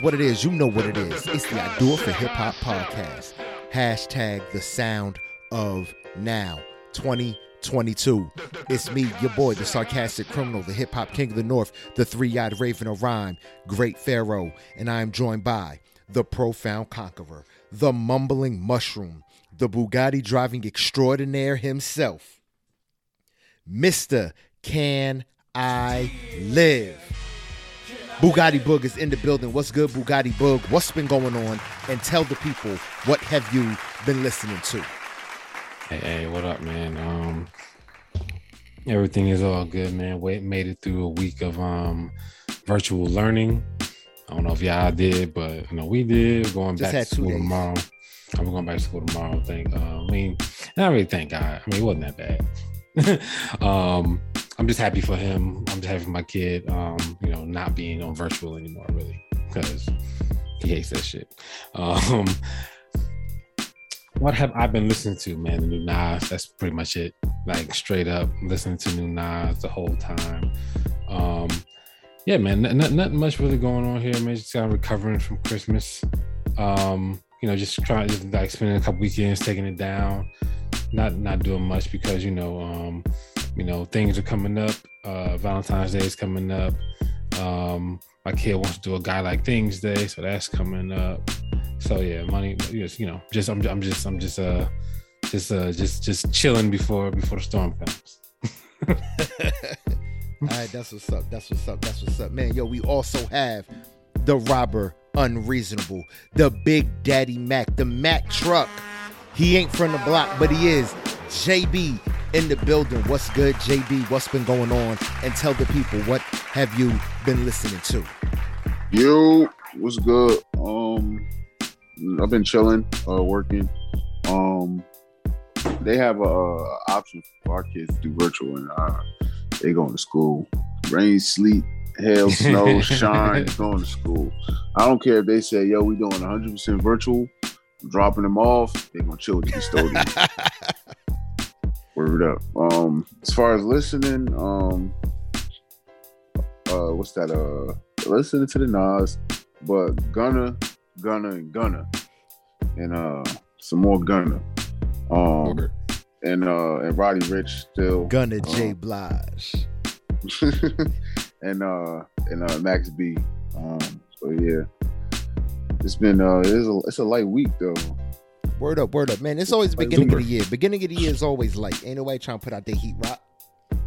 what it is, what it is. You know what it is. It's the I Do It for Hip Hop podcast. Hashtag the sound of now 2022. It's me, your boy, the sarcastic criminal, the hip hop king of the north, the three eyed raven of rhyme, Great Pharaoh, and I am joined by the profound conqueror, the mumbling mushroom, the Bugatti driving extraordinaire himself, Mr. Can I Live? Bugatti Boog is in the building. What's good, Bugatti Boog? What's been going on? And tell the people what have you been listening to? Hey, hey, what up, man? Um, everything is all good, man. We made it through a week of um virtual learning. I don't know if y'all did, but you know we did. We're going Just back to school days. tomorrow. I'm going back to school tomorrow. Thank. Uh, I mean, not really. Thank God. I mean, it wasn't that bad. um, I'm just happy for him. I'm just happy for my kid. Um, you know, not being on virtual anymore, really, because he hates that shit. Um, what have I been listening to, man? The new Nas. That's pretty much it. Like straight up listening to new Nas the whole time. Um, yeah, man. n- n- nothing much really going on here, man. Just kind of recovering from Christmas. Um, you know, just trying just like spending a couple weekends taking it down. Not not doing much because you know, um, you know, things are coming up. Uh, Valentine's Day is coming up. Um, my kid wants to do a guy like things day, so that's coming up. So yeah, money. Just you know, just I'm, I'm just I'm just uh just uh just just chilling before before the storm comes. All right, that's what's up. That's what's up. That's what's up, man. Yo, we also have the robber unreasonable, the Big Daddy Mac, the Mac truck. He ain't from the block, but he is. JB in the building. What's good, JB? What's been going on? And tell the people what have you been listening to? Yo, what's good? Um, I've been chilling, uh, working. Um, they have a, uh option for our kids to do virtual, and uh, they going to school. Rain, sleet, hail, snow, shine, going to school. I don't care if they say, "Yo, we doing 100 percent virtual." I'm dropping them off. They gonna chill with the custodian. Word up. Um, as far as listening, um, uh, what's that? Uh, listening to the Nas, but Gunna, Gunna, and Gunna, and uh, some more Gunna, um, and uh, and Roddy Ricch still, Gunna J Oh. Blige. and uh, and uh, Max B. Um, so yeah, it's been uh, it's a it's a light week though. Word up, word up, man. It's always the Like beginning of the year. Beginning of the year is always light. Ain't nobody trying to put out their heat rock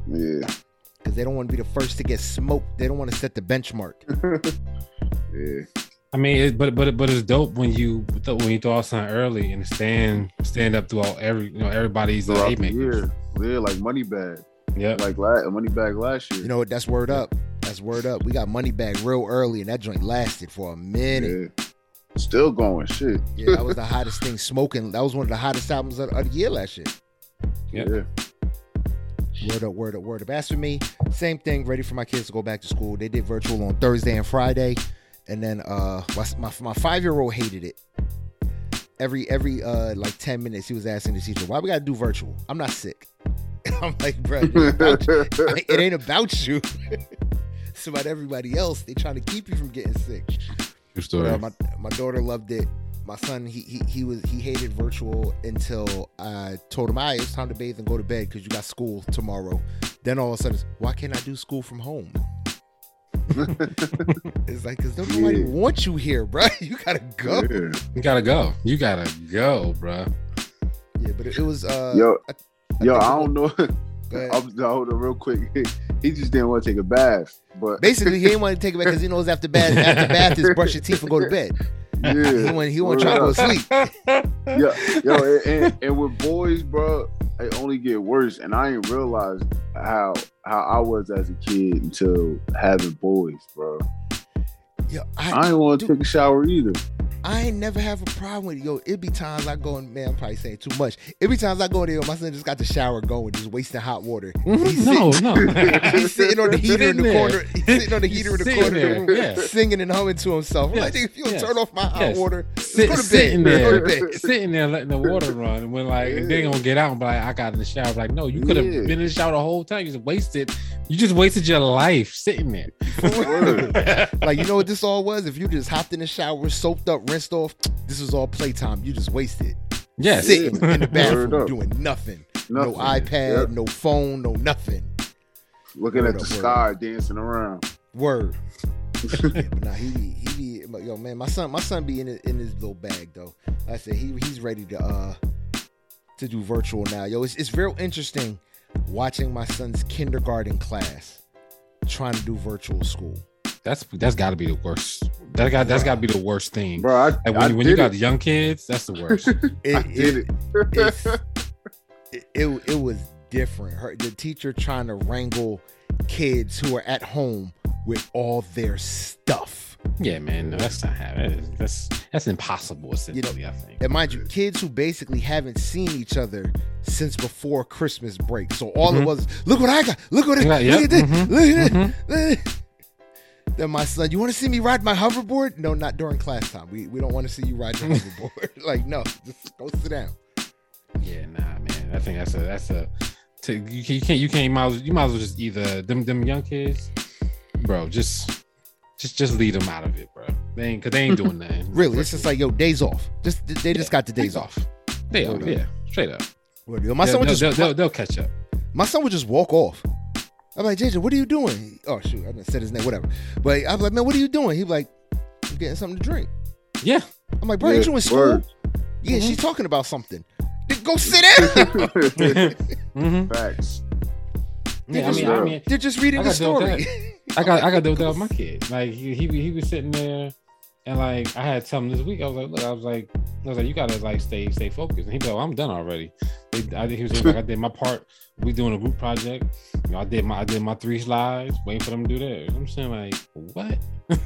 Yeah, because they don't want to be the first to get smoked. They don't want to set the benchmark. yeah, I mean, it, but but but it's dope when you when you throw out something early and stand stand up throughout every you know everybody's uh, throughout hate the makers. year, yeah, like Moneybag, Yeah, like la- Moneybag last year. You know what? That's word up. That's word up. We got money back real early, and that joint lasted for a minute. yeah. Still going, shit. Yeah, that was the hottest thing smoking. That was one of the hottest albums of, of the year last year. Yep. Yeah. Word up, word up, word up. As for me, same thing. Ready for my kids to go back to school. They did virtual on Thursday and Friday, and then uh, my my, my five year old hated it. Every every uh like ten minutes, he was asking the teacher, "Why we gotta do virtual? I'm not sick." I'm like, bro, it ain't about you. it ain't about you. it's about everybody else. They trying to keep you from getting sick. True story. Uh, my my daughter loved it. My son, he he he was he hated virtual until I told him, "All right, it's time to bathe and go to bed because you got school tomorrow." Then all of a sudden, why can't I do school from home? it's like because nobody Yeah. wants you here, bro. You gotta go. Yeah, Yeah. You gotta go. You gotta go, bruh. Yeah, but it, it was. uh Yo, I- yo, I don't know. was- go ahead. I'm hold on real quick. He just didn't want to take a bath, but Basically, he didn't want to take it back because he knows after bath, after bath is brush your teeth and go to bed. Yeah, He want he want to try to go to sleep. yeah, yo, and, and, and with boys, bro, it only get worse. And I didn't realize how how I was as a kid until having boys, bro. Yo, I I, didn't want to take a shower either. I ain't never have a problem with it. Yo, it be times I go and man, I'm probably saying too much. It be times I go there, my son just got the shower going, just wasting hot water. He's no, sitting, no. he's sitting on the heater in the there. corner. He's sitting on the heater in the corner, of the there, room, yeah. singing and humming to himself. I'm like, Yes, "Nigga, if you yes, turn off my hot yes. water, Sit, go to bed. sitting there, sitting there, letting the water run. And when like Yeah. they gonna get out and be like, I got in the shower. Like, no, you could have Yeah. been in the shower the whole time. You just wasted. You just wasted your life sitting there. Like you know what this all was? If you just hopped in the shower, soaked up, rinsed off, this was all playtime. You just wasted. yes. Sitting in the bathroom doing nothing. Nothing. No iPad, Yep. no phone, no nothing. Looking Word at the up, word sky, dancing around. Word. yeah, but nah, he be, he be but yo man, my son, my son be in his, in his little bag though. Like I said he he's ready to uh to do virtual now. Yo, it's it's real interesting watching my son's kindergarten class trying to do virtual school. That's that's got to be the worst. That got that's got to be the worst thing. Bro, I, Like when, I you, when you got it. young kids, that's the worst. It, I did it. it, it it was different. Her the teacher trying to wrangle kids who are at home with all their stuff. yeah, man, no, that's not happening. That's that's impossible. Essentially, I think. And mind you, kids who basically haven't seen each other since before Christmas break. So all it Mhm. was, look what I got. Look what I Yeah, look yep, at this. mhm, Look at mhm. this. Then my son, you want to see me ride my hoverboard? No, not during class time. We we don't want to see you ride the hoverboard. like no, just go sit down. Yeah, nah, man. I think that's a that's a. To, you, can't- you can't you can't you might as well, you might as well just either them them young kids, bro. Just just just leave them out of it, bro. They ain't cause they ain't doing nothing. Really, it's just like yo, days off. Just they just got the days off. They off, yeah, straight up. My They'll, son would they'll, just they'll, they'll catch up. my son would just walk off. I'm like, JJ, what are you doing? Oh shoot, I didn't said his name, whatever. But I'm like, man, what are you doing? He like, I'm getting something to drink. Yeah, I'm like, bro, ain't you in school? word. Yeah, Mhm. she's talking about something. Then go sit down. mm-hmm. Facts. yeah. I mean, I mean, They're just reading the got dealt with story. I got I got to deal with my kid. Like he, he he was sitting there, and like I had to tell him this week. I was like, look, I was like, I was like, you gotta like stay stay focused. And he was like, well, I'm done already. They, I he was like, I did my part. We doing a group project. You know, I did my I did my three slides. Waiting for them to do theirs. I'm saying like, what?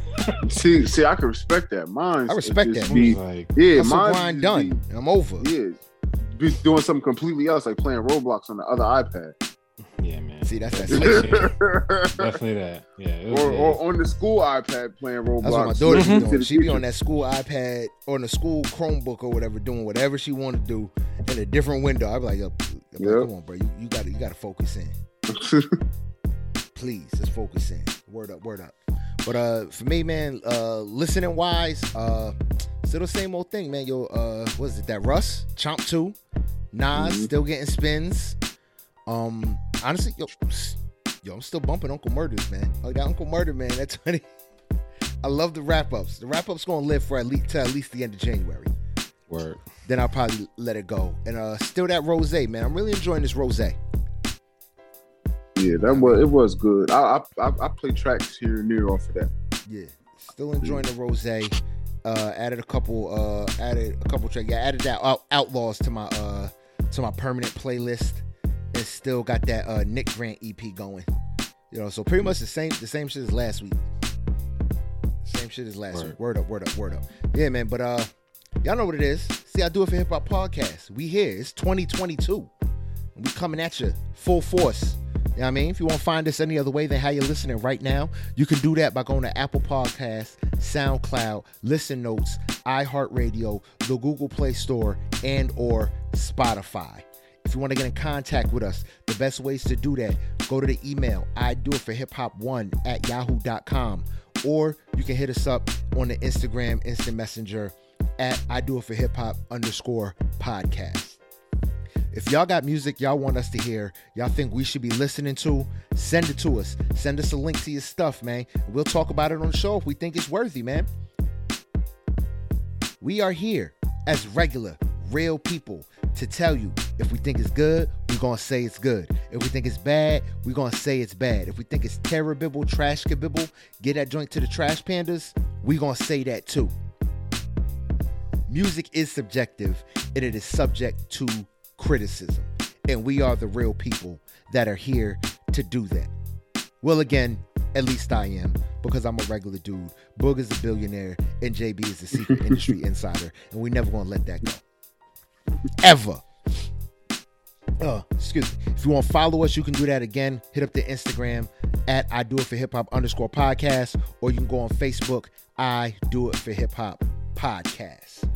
See, see, I can respect that. Mine. I respect that. I Be, was like, yeah, Hustle mine grind done. I'm over. Yeah, be doing something completely else, like playing Roblox on the other iPad, yeah, man. See, that's that Definitely, definitely that. Yeah. Was, or, yeah. or on the school iPad playing Roblox. That's what my daughter Mhm. be doing. She be on that school iPad or on the school Chromebook or whatever, doing whatever she want to do in a different window. I'm like, yo, I'm like, come on, bro, you, you got to you got to focus in. Please, just focus in. Word up, word up. But uh, for me, man, uh, listening wise, uh, still the same old thing, man. Yo, uh, what is it? That Russ, Chomp Two, Nas, Mhm. still getting spins. Um, honestly, yo, yo, I'm still bumping Uncle Murda's, man. Like that Uncle Murda, man. That's funny. I love the wrap ups. The wrap ups gonna live for at least till at least the end of January. Word. Then I'll probably let it go. And uh, still that rose, man. I'm really enjoying this rose. yeah, that was it was good. I I I, I play tracks here and there off of that. Yeah, still enjoying the rose. Uh, added a couple. Uh, added a couple tracks. Yeah, added that out, outlaws to my uh to my permanent playlist. And still got that uh Nick Grant EP going. You know, so pretty much the same the same shit as last week. Same shit as last Word. week. Word up, word up, word up. Yeah, man. But uh, y'all know what it is. See, I do it for hip hop podcast. We here. It's 2022. And we coming at you full force. You know what I mean? If you want to find us any other way than how you're listening right now, you can do that by going to Apple Podcasts, SoundCloud, Listen Notes, iHeartRadio, the Google Play Store, and or Spotify. If you want to get in contact with us, the best ways to do that, go to the email I do it for hip hop one at yahoo.com. Or you can hit us up on the Instagram instant messenger at I do it for hip hop underscore podcast. If y'all got music y'all want us to hear, y'all think we should be listening to, send it to us. Send us a link to your stuff, man. We'll talk about it on the show if we think it's worthy, man. We are here as regular, real people to tell you if we think it's good, we're gonna say it's good. If we think it's bad, we're gonna say it's bad. If we think it's terrible, trash kabibble, get that joint to the trash pandas, we're gonna say that too. Music is subjective and it is subject to criticism. And we are the real people that are here to do that. Well, again, At least I am, because I'm a regular dude. Boog is a billionaire, and JB is a secret industry insider, and we never gonna let that go. Ever. Uh, excuse me. If you want to follow us, you can do that again. Hit up the Instagram at I Do It For Hip Hop underscore podcast, or you can go on Facebook, I Do It For Hip Hop podcast.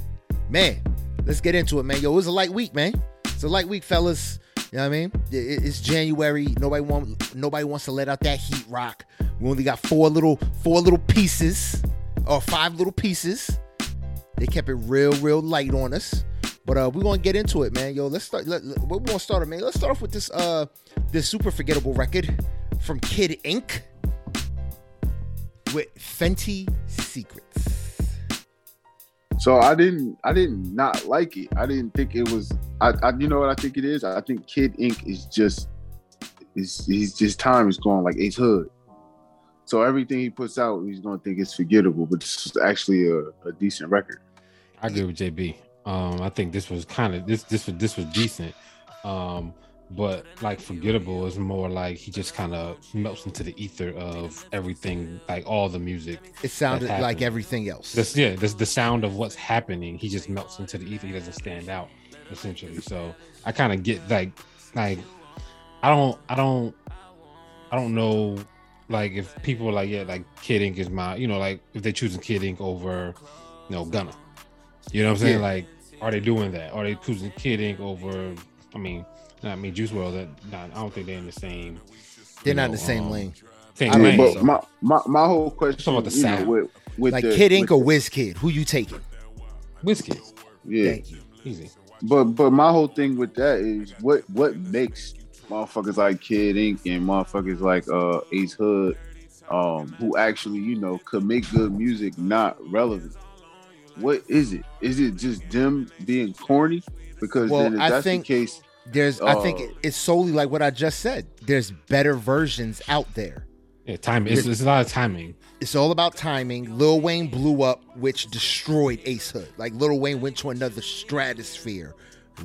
Man, let's get into it, man. Yo, it was a light week, man. It's a light week, fellas. You know what I mean? It's January. Nobody want nobody wants to let out that heat rock. We only got four little four little pieces or five little pieces. They kept it real, real light on us. But uh, we're gonna get into it, man. Yo, let's start. Let, let- we're gonna start it, man. Let's start off with this uh this super forgettable record from Kid Ink with Fenty Secrets. So I didn't I didn't not like it. I didn't think it was I, I you know what I think it is? I think Kid Ink is just is he's just time is going like Ace Hood. So everything he puts out, he's gonna think it's forgettable, but this is actually a, a decent record. I agree with JB. Um, I think this was kind of this this was this was decent. Um, but like forgettable is more like he just kind of melts into the ether of everything, like all the music. It sounded like everything else. This yeah, this the sound of what's happening. He just melts into the ether. He doesn't stand out essentially. So I kind of get like like I don't I don't I don't know like if people are like yeah like Kid Ink is my you know like if they're choosing Kid Ink over you know Gunna. You know what I'm saying? Yeah. Like are they doing that? Are they choosing Kid Ink over I mean I mean Juice WRLD that I don't think they're in the same They're you not in the same um, lane. same I mean, lane. but so- my, my my whole question, Talking about the you know, sound. with, with Like the, Kid Ink or Wiz Kid, who you taking? Whiskey. the- yeah. Thank you. Easy. But but my whole thing with that is what what makes motherfuckers like Kid Ink and motherfuckers like uh Ace Hood, um, who actually you know could make good music not relevant. What is it? Is it just them being corny? Because Well, then if I that's think- the case, There's, I think Uh, it's solely like what I just said. There's better versions out there. Yeah, time. It's, it's a lot of timing. It's all about timing. Lil Wayne blew up, which destroyed Ace Hood. Like Lil Wayne went to another stratosphere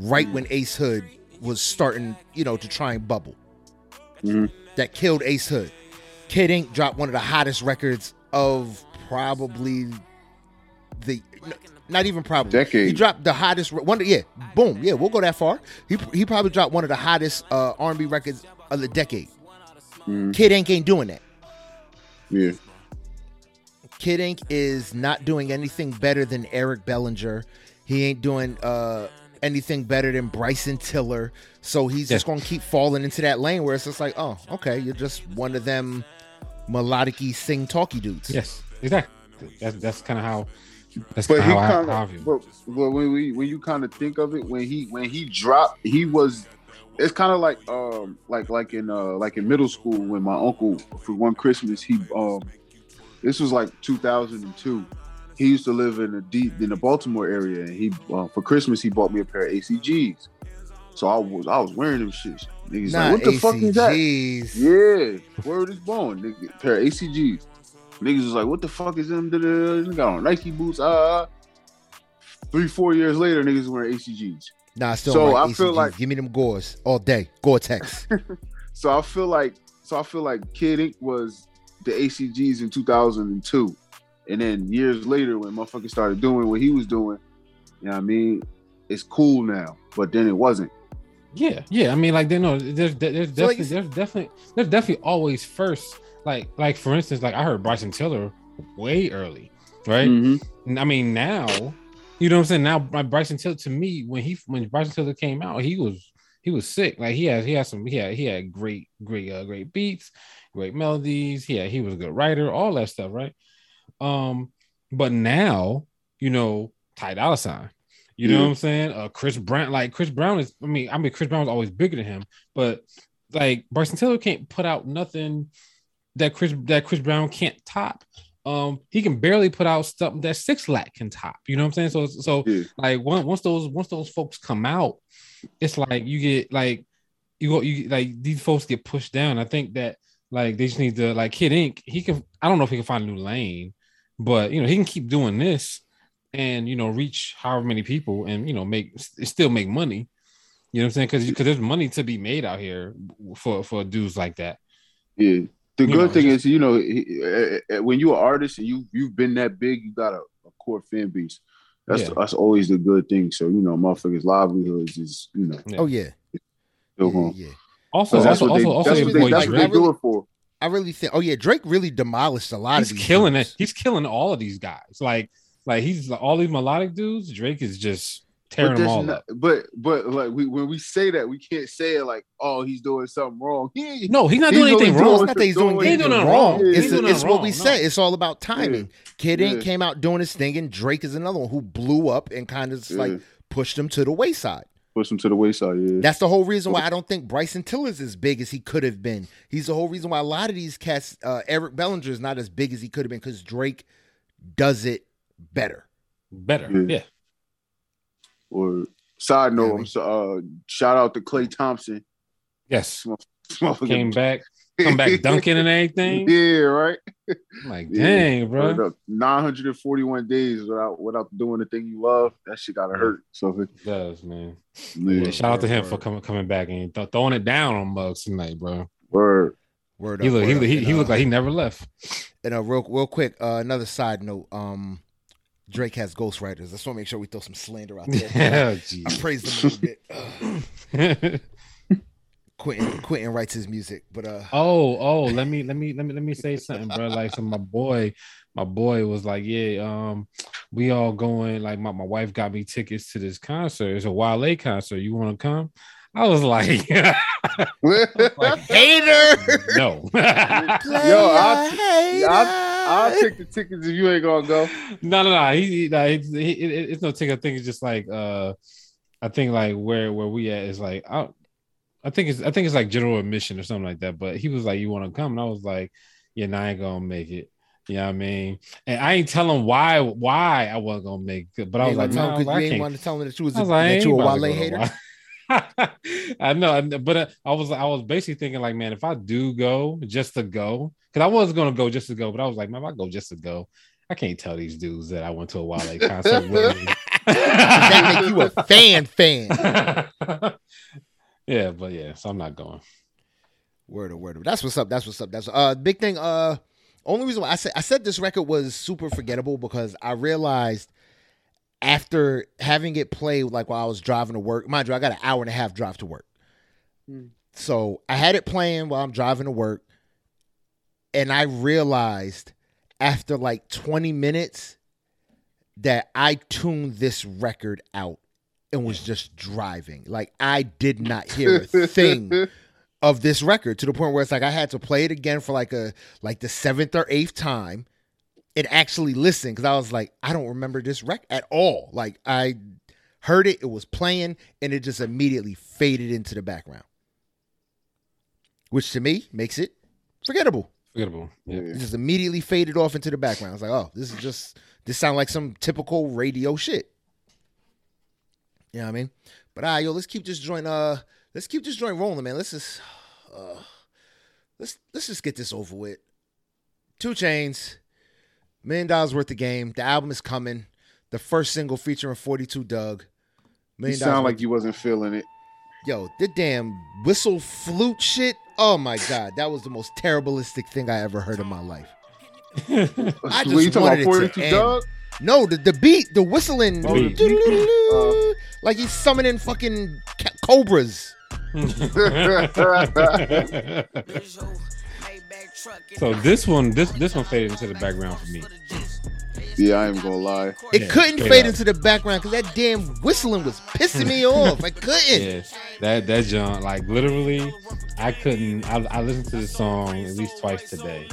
right when Ace Hood was starting, you know, to try and bubble. Mhm. That killed Ace Hood. Kid Ink dropped one of the hottest records of probably the not even probably Decade. He dropped the hottest one. Yeah, boom. Yeah, we'll go that far. He he probably dropped one of the hottest uh, R&B records of the decade. Mhm. Kid Ink ain't doing that. yeah, Kid Ink is not doing anything better than Eric Bellinger. He ain't doing uh, anything better than Bryson Tiller. So he's just Yeah. gonna keep falling into that lane where it's just like, oh, okay, you're just one of them melodic sing talky dudes. Yes, exactly. That's that's kind of how. That's but he of how, I- kind of view. but, but when we when you kind of think of it when he when he dropped he was it's kind of like um like like in uh like in middle school when my uncle for one Christmas he um this was like 2002 he used to live in the deep in the Baltimore area and he uh, for Christmas he bought me a pair of ACGs so I was I was wearing them shits niggas Not like what the fuck is that yeah, word is born. Nigga, pair of ACGs. Niggas was like, what the fuck is them? Da-da-da. Got on Nike boots. Ah, ah. Three, four years later, niggas wearing ACGs. Nah, I still So like I feel like- give me them gores all day. Gore-Tex. So I feel like, so I feel like Kid Ink was the ACGs in 2002, and then years later, when motherfuckers started doing what he was doing, you know what I mean? It's cool now, but then it wasn't. Yeah, yeah. I mean, like, they know there's there's So, like, definitely there's definitely there's definitely always first. Like like for instance, like I heard Bryson Tiller way early, right? Mhm. And I mean now, you know what I'm saying? Now my Bryson Tiller to me when he when Bryson Tiller came out, he was he was sick. Like he had he had some he had he had great great uh, great beats, great melodies. Yeah, he was a good writer, all that stuff, right? Um, but now you know Ty Dolla Sign. You know Yeah. what I'm saying? Uh, Chris Brown, like Chris Brown is. I mean, I mean Chris Brown was always bigger than him, but like Bryson Tiller can't put out nothing that Chris that Chris Brown can't top. Um, he can barely put out stuff that Six Lack can top. You know what I'm saying? So so Yeah. like once once those once those folks come out, it's like you get like you go you like these folks get pushed down. I think that like they just need to like Kid Ink. He can I don't know if he can find a new lane, but you know he can keep doing this and you know reach however many people and you know make still make money. You know what I'm saying? Because because there's money to be made out here for for dudes like that. Yeah. The good know, thing just- is, you know, he, uh, uh, when you're an artist and you you've been that big, you got a, a core fan base. That's Yeah. that's always the good thing. So you know, motherfuckers' livelihoods is you know Yeah. Oh yeah, still yeah, going. yeah. Also, So that's also, what they also, also that's your what they, boy that's what Drake. they do it for. I really think. Oh yeah, Drake really demolished a lot He's of these. killing dudes. it. He's killing all of these guys. Like, like he's all these melodic dudes. Drake is just tearing But, them all not- up. but but like we when we say that, we can't say it like, oh, he's doing something wrong. He No, he's not He's doing anything wrong. It's not that he's doing He anything doing nothing wrong. wrong. It's, ain't doing it's nothing what we no. said. It's all about timing. Kid Ink Yeah. came out doing his thing, and Drake is another one who blew up and kind of just, like pushed him to the wayside. push him to the wayside. Yeah, That's the whole reason why I don't think Bryson Tiller is as big as he could have been. He's the whole reason why a lot of these cats, uh, Eric Bellinger is not as big as he could have been because Drake does it better. Better, Yeah. Yeah. Or side note, I'm so, uh, shout out to Klay Thompson. Yes, came back, come back dunking and everything. yeah, right. I'm like, Yeah. dang, bro. Bro, 941 days without without doing the thing you love. That shit gotta hurt. So It does, man. yeah, Yeah, shout out to him word, for coming coming back and th- throwing it down on Mugs tonight, bro. word. Word He up, look, he, he, And, he uh, looked like he never left. And uh, real, real quick, uh, another side note. Um, Drake has ghostwriters. I just want to make sure we throw some slander out there. Yeah, I jeez. praise him a little bit. Quentin, Quentin writes his music, but uh, Oh, oh, let me let me let me let me say something, bro. Like so my boy, my boy was like, Yeah, um, we all going, like my, my wife got me tickets to this concert. It's a Wale concert. You wanna come? I was like, like, hater, no. Yo, I'll, hater. I'll, I'll take the tickets if you ain't gonna go. no, no, no. He, no, he, he, it- it's no ticket. I think it's just like uh I think like where where we at is like I I think it's I think it's like general admission or something like that. But he was like, You want to come? And I was like, Yeah, nah, I ain't gonna make it. You know what I mean? And I ain't tell him why why I wasn't gonna make it. But I was like, no, him I you ain't want to tell him that you was, I a, was like, that you a Wale hater. I know, but uh, I was I was basically thinking like, man, if I do go just to go, because I was gonna go just to go, but I was like, man, if I go just to go, I can't tell these dudes that I went to a Wale concert. willingly. that make you a fan fan. yeah, but yeah, so I'm not going. Word of word of. That's what's up. That's what's up. That's uh big thing. Uh, only reason why I said I said this record was super forgettable because I realized after having it play like while I was driving to work. Mind you, I got an hour and a half drive to work. Hmm. So I had it playing while I'm driving to work, and I realized after like 20 minutes that I tuned this record out and was just driving. Like I did not hear a thing of this record to the point where it's like I had to play it again for like a like the seventh or eighth time and actually listen because I was like, I don't remember this record at all. Like I heard it, it was playing, and it just immediately faded into the background. Which to me makes it forgettable. Forgettable. Yeah. It just immediately faded off into the background. I was like, oh, this is just this sound like some typical radio shit. You know what I mean? But ah, yo, let's keep this joint uh let's keep this joint rolling, man. Let's just uh let's let's just get this over with. 2 Chainz, million dollars worth of game. The album is coming. The first single featuring 42 Dugg. You sound dollars like you wasn't feeling it. Yo, the damn whistle flute shit. Oh my god, that was the most terribleistic thing I ever heard in my life. I just you talking wanted it about to 42 end. Dugg? No, the the beat, the whistling, Oh, the uh, like he's summoning fucking ca- cobras. so this one, this this one faded into the background for me. Yeah, I ain't gonna lie. It Yeah, couldn't fade up. into the background because that damn whistling was pissing me off. I couldn't. Yeah, that that John, like literally, I couldn't. I, I listened to this song at least twice today,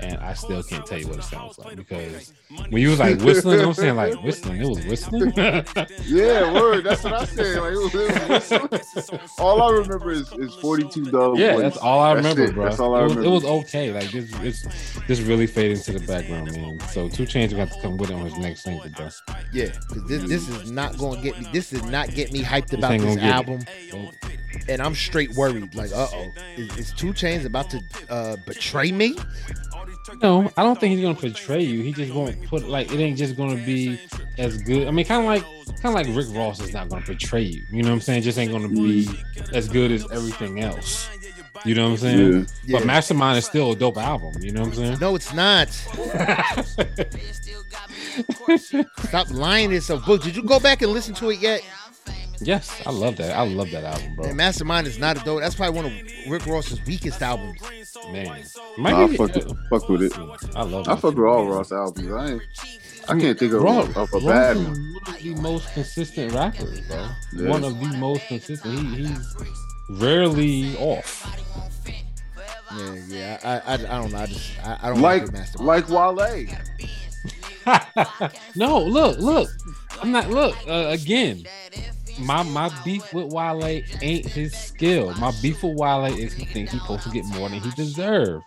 and I still can't tell you what it sounds like because when you was like whistling, I'm saying like whistling, it was whistling. Yeah, word. That's what I said. Like, it was, it was whistling. all I remember is, is 42 Dugg. yeah, that's all I That's remember, it. bro. That's all I it, was, remember. it was okay. Like this, it's this really faded into the background, man. So 2 Chainz got to come with it on his next single, bro. Yeah, because this this is not going to get me. This did not get me hyped about ain't this album, and I'm straight worried. Like, uh oh, is, is 2 Chainz about to uh, betray me? No, I don't think he's gonna portray you. He just won't put like it ain't just gonna be as good. I mean, kind of like kind of like Rick Ross is not gonna portray you. You know what I'm saying? Just ain't gonna be as good as everything else. You know what I'm saying? Yeah. Yeah. But Mastermind is still a dope album. You know what I'm saying? No, it's not. Stop lying to yourself. Boog, did you go back and listen to it yet? yes, I love that. I love that album, bro. Man, Mastermind is not a dope. That's probably one of Rick Ross's weakest albums. Man, Nah, I Might be- fuck, with, fuck with it. I love. I fuck with all Ross albums. I ain't, I can't think of, Ross- of a Ross bad one. One of the most consistent rappers, bro. Yeah. One of the most consistent. He, he's rarely off. Yeah, yeah. I, I, I don't know. I just, I, I don't Like like Mastermind. like Wale. no, look, look. I'm not. Look uh, again. My my beef with Wale ain't his skill. My beef with Wale is he thinks he's supposed to get more than he deserve,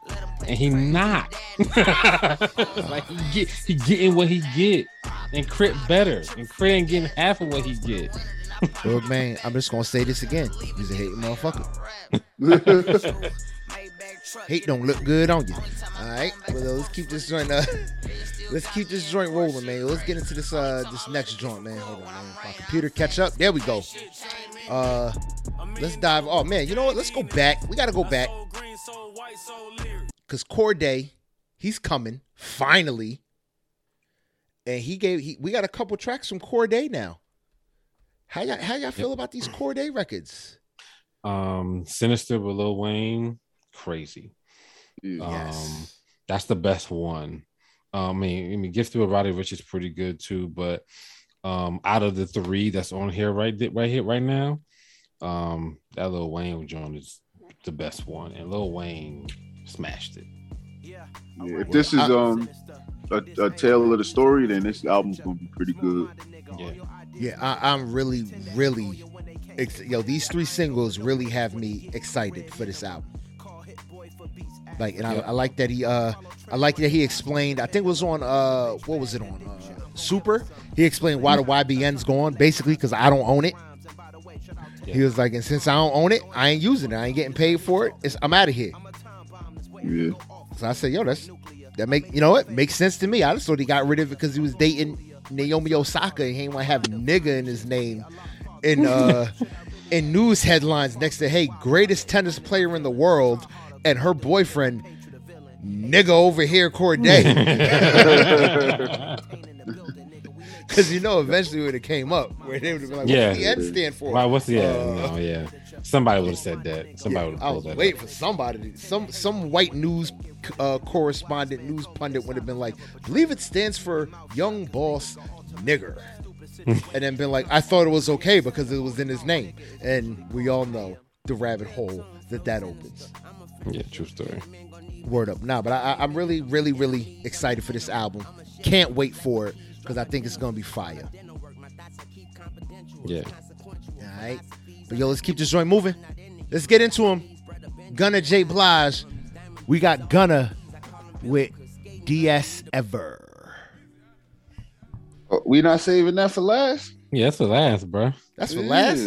and he not. like he get he getting what he get, and Crit better, and Crit ain't getting half of what he get. Look, man, I'm just gonna say this again. He's a hating motherfucker. Hate don't look good on you. All right, well, let's keep this joint. Uh, let's keep this joint rolling, man. Let's get into this uh this next joint, man. Hold on, man. My computer catch up. There we go. Uh, let's dive. Oh man, you know what? Let's go back. We gotta go back because Cordae, he's coming finally, and he gave. He, we got a couple tracks from Cordae now. How y'all, how y'all feel about these Cordae records? Um, Sinister with Lil Wayne, crazy. Yeah. Um, Yes. that's the best one. Um, I mean, I mean, Gifted with Roddy Ricch is pretty good too, but um, out of the three that's on here right right here right now, um, that Lil Wayne joint is the best one, and Lil Wayne smashed it. Yeah, if this is um a, a tale of the story, then this album's gonna be pretty good. Yeah, Yeah, I, I'm really, really, ex- yo. These three singles really have me excited for this album. Like, and I. I like that he, uh, I like that he explained. I think it was on, uh, what was it on? Uh, Super. He explained why the YBN's gone, basically because I don't own it. He was like, and since I don't own it, I ain't using it. I ain't getting paid for it. It's, I'm out of here. Yeah, So I said, yo, that's that make you know what makes sense to me. I just thought he got rid of it because he was dating Naomi Osaka and he ain't want to have nigga in his name in uh in news headlines next to hey greatest tennis player in the world and her boyfriend nigga over here Cordae because you know eventually it would have came up where they would have been like Yeah. what's the N stand for? Wow, what's the yeah? Uh, no, yeah. Somebody would have said that. Somebody Yeah, would I have was pulled that. waiting for somebody, to- some some white news uh, correspondent, news pundit would have been like, "Believe it stands for young boss nigger," and then been like, "I thought it was okay because it was in his name," and we all know the rabbit hole that that opens. Yeah, true story. Word up, nah, but I, I- I'm really, really, really excited for this album. Can't wait for it because I think it's gonna be fire. Yeah. All right. But yo, let's keep this joint moving. Let's get into him. Gunna J. Blige. We got Gunna with DS Ever. Uh, we not saving that for last. Yeah, that's the last, bro. That's for Yeah. last.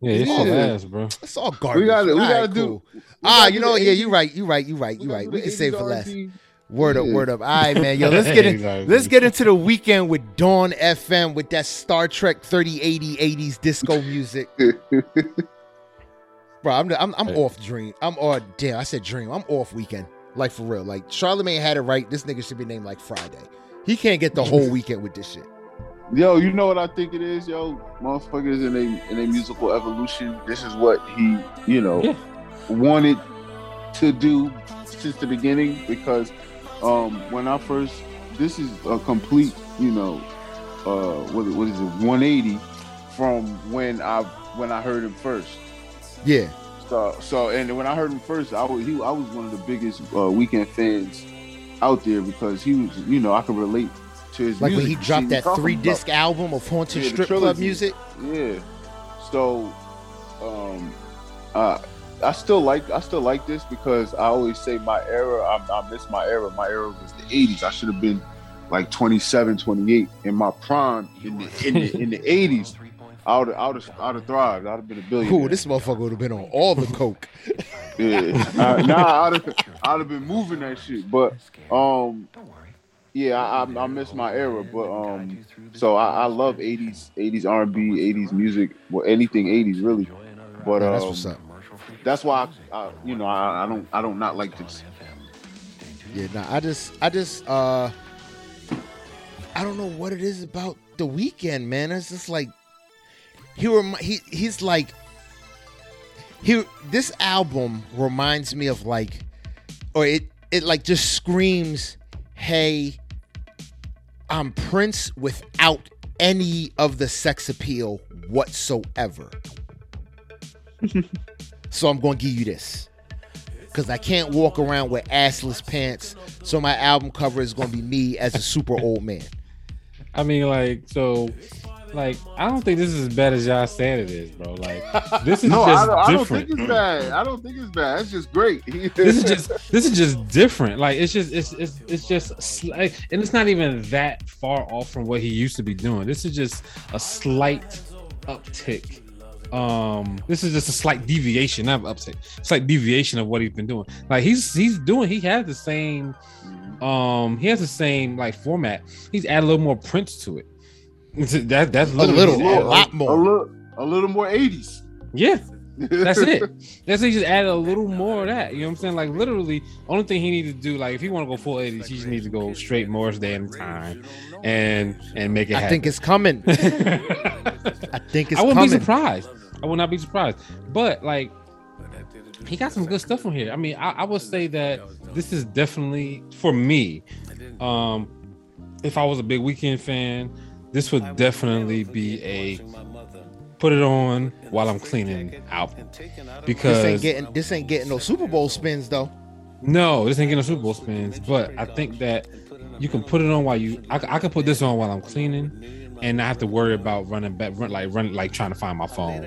Yeah, it's the Yeah. last, bro. That's all garbage. We gotta, we All gotta right, do. cool. we Ah, gotta you do know, yeah, 80s you right, you right, you right, you gotta right. do We can save for last. Word up, word up. All right, man. Yo, let's get in. Exactly. let's get into the Weeknd with Dawn FM with that Star Trek 3080 80s disco music. Bro, I'm I'm, I'm Hey. off dream. I'm oh damn, I said dream. I'm off Weeknd. Like for real. Like Charlemagne had it right. This nigga should be named like Friday. He can't get the whole weekend with this shit. Yo, you know what I think it is, yo? Motherfuckers in a in a musical evolution. This is what he, you know, Yeah. wanted to do since the beginning. Because um when I first, this is a complete, you know, uh, what what is it, 180 from when I when I heard him first. Yeah. So so and when I heard him first, I was he I was one of the biggest uh, Weeknd fans out there because he was, you know, I could relate to his Like when he dropped that three about- disc album of Haunted Yeah, Strip Club music. Yeah. So, um, uh, I still like I still like this because I always say my era. I, I miss my era. My era was the '80s. I should have been like 27, 28 in my prime in the in the, in the '80s. I would I would have I would have thrived. I'd have been a billionaire. Ooh, this motherfucker would have been on all the coke. Yeah. Uh, nah, I'd have, I'd have been moving that shit. But um, yeah, I, I, I miss my era. But um, so I, I love '80s, '80s R&B, '80s music, well, anything '80s really. But Yeah, that's um, what's up. That's why I, I you know I, I don't I don't not like this. Yeah, nah, I just, I just, uh, I don't know what it is about the Weeknd, man. It's just like he rem- he he's like he. This album reminds me of like, or it it like just screams, "Hey, I'm Prince without any of the sex appeal whatsoever." so I'm going to give you this because I can't walk around with assless pants. So my album cover is going to be me as a super old man. I mean, like, so, like, I don't think this is as bad as y'all saying it is, bro. Like, this is No, I just don't, I don't think it's bad. I don't think it's bad. It's just great. this is just this is just different. Like it's just it's it's it's just slight, and it's not even that far off from what he used to be doing. This is just a slight uptick. Um, this is just a slight deviation, not uptick, slight deviation of what he's been doing. Like he's he's doing, he has the same, um, he has the same like format. He's added a little more Prince to it. That that's A literally little, just a added- lot a more. little a little more 80s. Yeah, that's it. That's it. He just added a little more of that. You know what I'm saying? Like literally, only thing he needs to do, like if he want to go full 80s, he just needs to go straight Morris Day in time and and make it I happen. think it's coming. I think it's I wouldn't coming. be surprised. I would not be surprised. But like he got some good stuff on here. I mean, I, I would say that this is definitely for me. Um, if I was a big Weeknd fan, this would definitely be a put it on while I'm cleaning out because This ain't getting this ain't getting no Super Bowl spins though. no, this ain't getting no Super Bowl spins, but I think that you can put it on while you. I, I can put this on while I'm cleaning, and not have to worry about running back, run like run like trying to find my phone.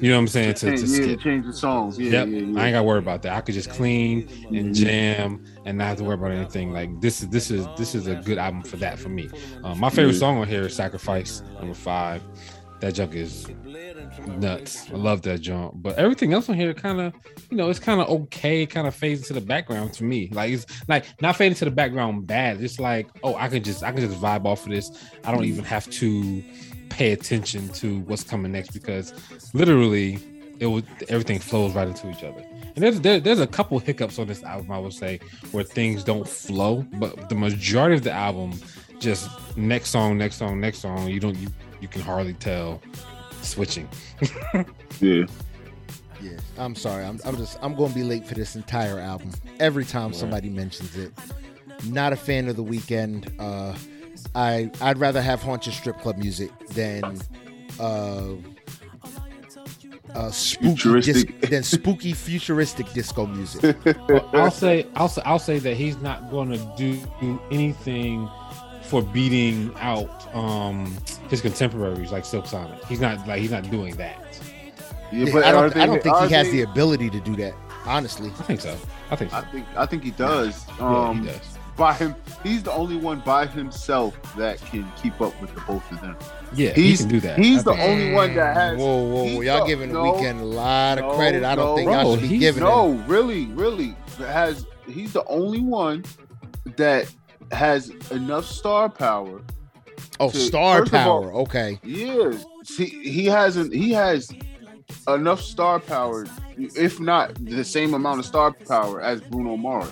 You know what I'm saying? To, to yeah, skip. change the songs. Yeah, Yep, yeah, I ain't got to worry about that. I could just clean and jam and not have to worry about anything. Like this is this is this is a good album for that for me. Um, my favorite song on here is "Sacrifice" number five. That junk is nuts. I love that junk. But everything else on here kind of, you know, it's kind of okay. Kind of fades into the background to me. Like it's like not fading to the background bad. It's like, oh, I can just I can just vibe off of this. I don't even have to pay attention to what's coming next because literally it would everything flows right into each other. And there's there, there's a couple hiccups on this album, I would say, where things don't flow, but the majority of the album just next song, next song, next song. You don't you you can hardly tell switching. yeah. Yeah, I'm sorry. I'm, I'm just I'm going to be late for this entire album. Every time somebody mentions it, not a fan of the Weeknd. Uh, I I'd rather have haunted strip club music than uh, uh, spooky Futuristic. dis- than spooky futuristic disco music. Well, I'll say I'll say I'll say that he's not going to do anything for beating out um his contemporaries like Silk Sonic. He's not like he's not doing that. Yeah, I don't they- I don't think he has they- the ability to do that. Honestly, I think so. I think so. I think I think he does. yeah, Um, he does. by him, he's the only one by himself that can keep up with the both of them. Yeah, he's- he can do that. he's I the think- only one that has. Whoa, whoa, whoa! Y'all the- giving the no, Weeknd a lot of no, credit. I don't no. think y'all should be giving it. no, him. really, really has. He's the only one that has enough star power. Oh, to- star of all- power. okay. Yeah, he he hasn't. He has enough star power, if not the same amount of star power as Bruno Mars.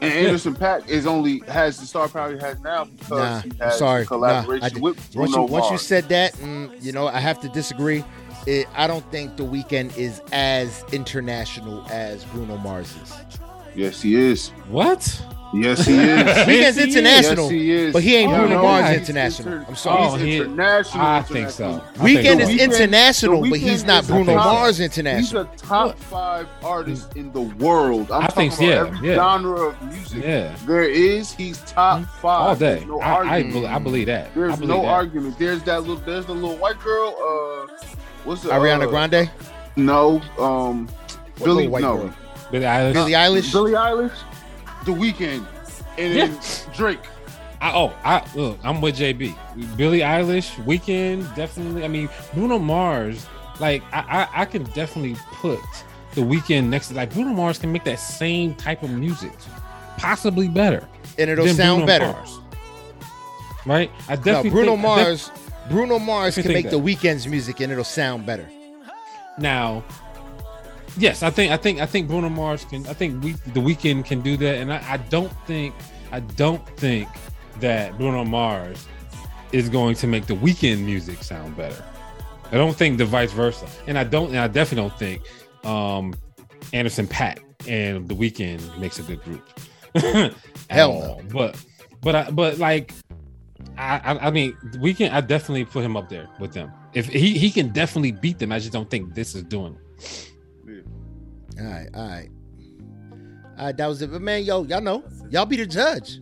And Anderson .Paak is only has the star power he has now because Nah, he has sorry. collaboration Nah, with Bruno Once you once you said that, mm, you know, I have to disagree. It, I don't think the Weeknd is as international as Bruno Mars is. yes, he is. What? Yes, he is. Weeknd's Yes, he is. international, Yes, he is. but he ain't Oh, Bruno no, Mars he's international. inter- I'm sorry. Oh, he's he- international. I think so. I Weeknd think is The international, The but he's not Bruno top- Mars international. He's international. a top five artist in the world. I'm I talking think- about yeah, every yeah. genre of music. Yeah. There is. He's top five. All day. There's no I, I, argument. bel- I believe that. There's believe no that. argument. There's that little. There's the little white girl. Uh, what's the Ariana uh, Grande, No. Um, What Billy. little white No. girl? Billie Eilish. Billie Eilish. Billie Eilish. The Weeknd. And then Drake. I, oh, I look, I'm with JB. Billie Eilish, Weeknd, definitely. I mean, Bruno Mars. Like, I, I, I can definitely put the Weeknd next. to Like, Bruno Mars can make that same type of music, possibly better. and it'll than sound Bruno better. Mars. Right? I No, definitely. Bruno think- I def- Mars. Bruno Mars can make that. the Weeknd's music and it'll sound better. now, Yes, I think I think I think Bruno Mars can. I think we the Weeknd can do that, and I, I don't think I don't think that Bruno Mars is going to make the Weeknd music sound better. I don't think the vice versa, and I don't, and I definitely don't think um, Anderson .Paak and the Weeknd makes a good group. Hell all. no. But but I but like I, I I mean we can I definitely put him up there with them. If he he can definitely beat them, I just don't think this is doing it. All right, all right. All right, that was it. But man, yo, y'all know, y'all be the judge.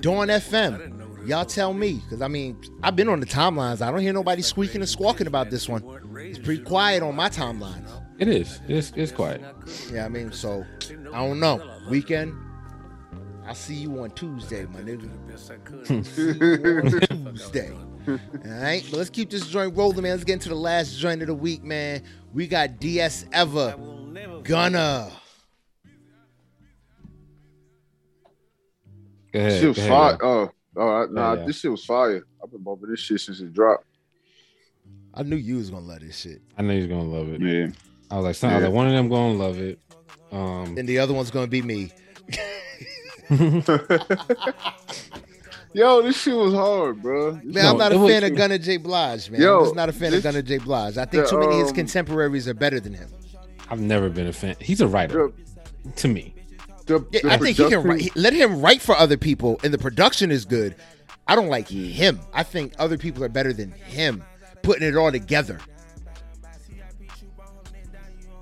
Dawn FM. Y'all tell me, because I mean, I've been on the timelines. I don't hear nobody squeaking and squawking about this one. It's pretty quiet on my timelines. It is. It's it's quiet. Yeah, I mean, so I don't know. Weeknd, I'll see you on Tuesday, my nigga. Tuesday. All right, but let's keep this joint rolling, man. Let's get into the last joint of the week, man. We got DS Ever, Gunna. Go ahead. shit was ahead, fire. yo. Oh, oh, nah, Yeah, yeah. this shit was fire. I've been bumping this shit since it dropped. I knew you was gonna love this shit, I know he's gonna love it. Yeah. I was like, son, I was like, one of them gonna love it. Um, and the other one's gonna be me. Yo, this shit was hard, bro. This Man, I'm not it a was- fan of Gunna J. Blige, man. Yo, I'm just not a fan this- of Gunna J. Blige. I think the, too many of his um, contemporaries are better than him. I've never been a fan. He's a writer The, to me. the, Yeah, I think he can write. Let him write for other people, and the production is good. I don't like him. I think other people are better than him, putting it all together.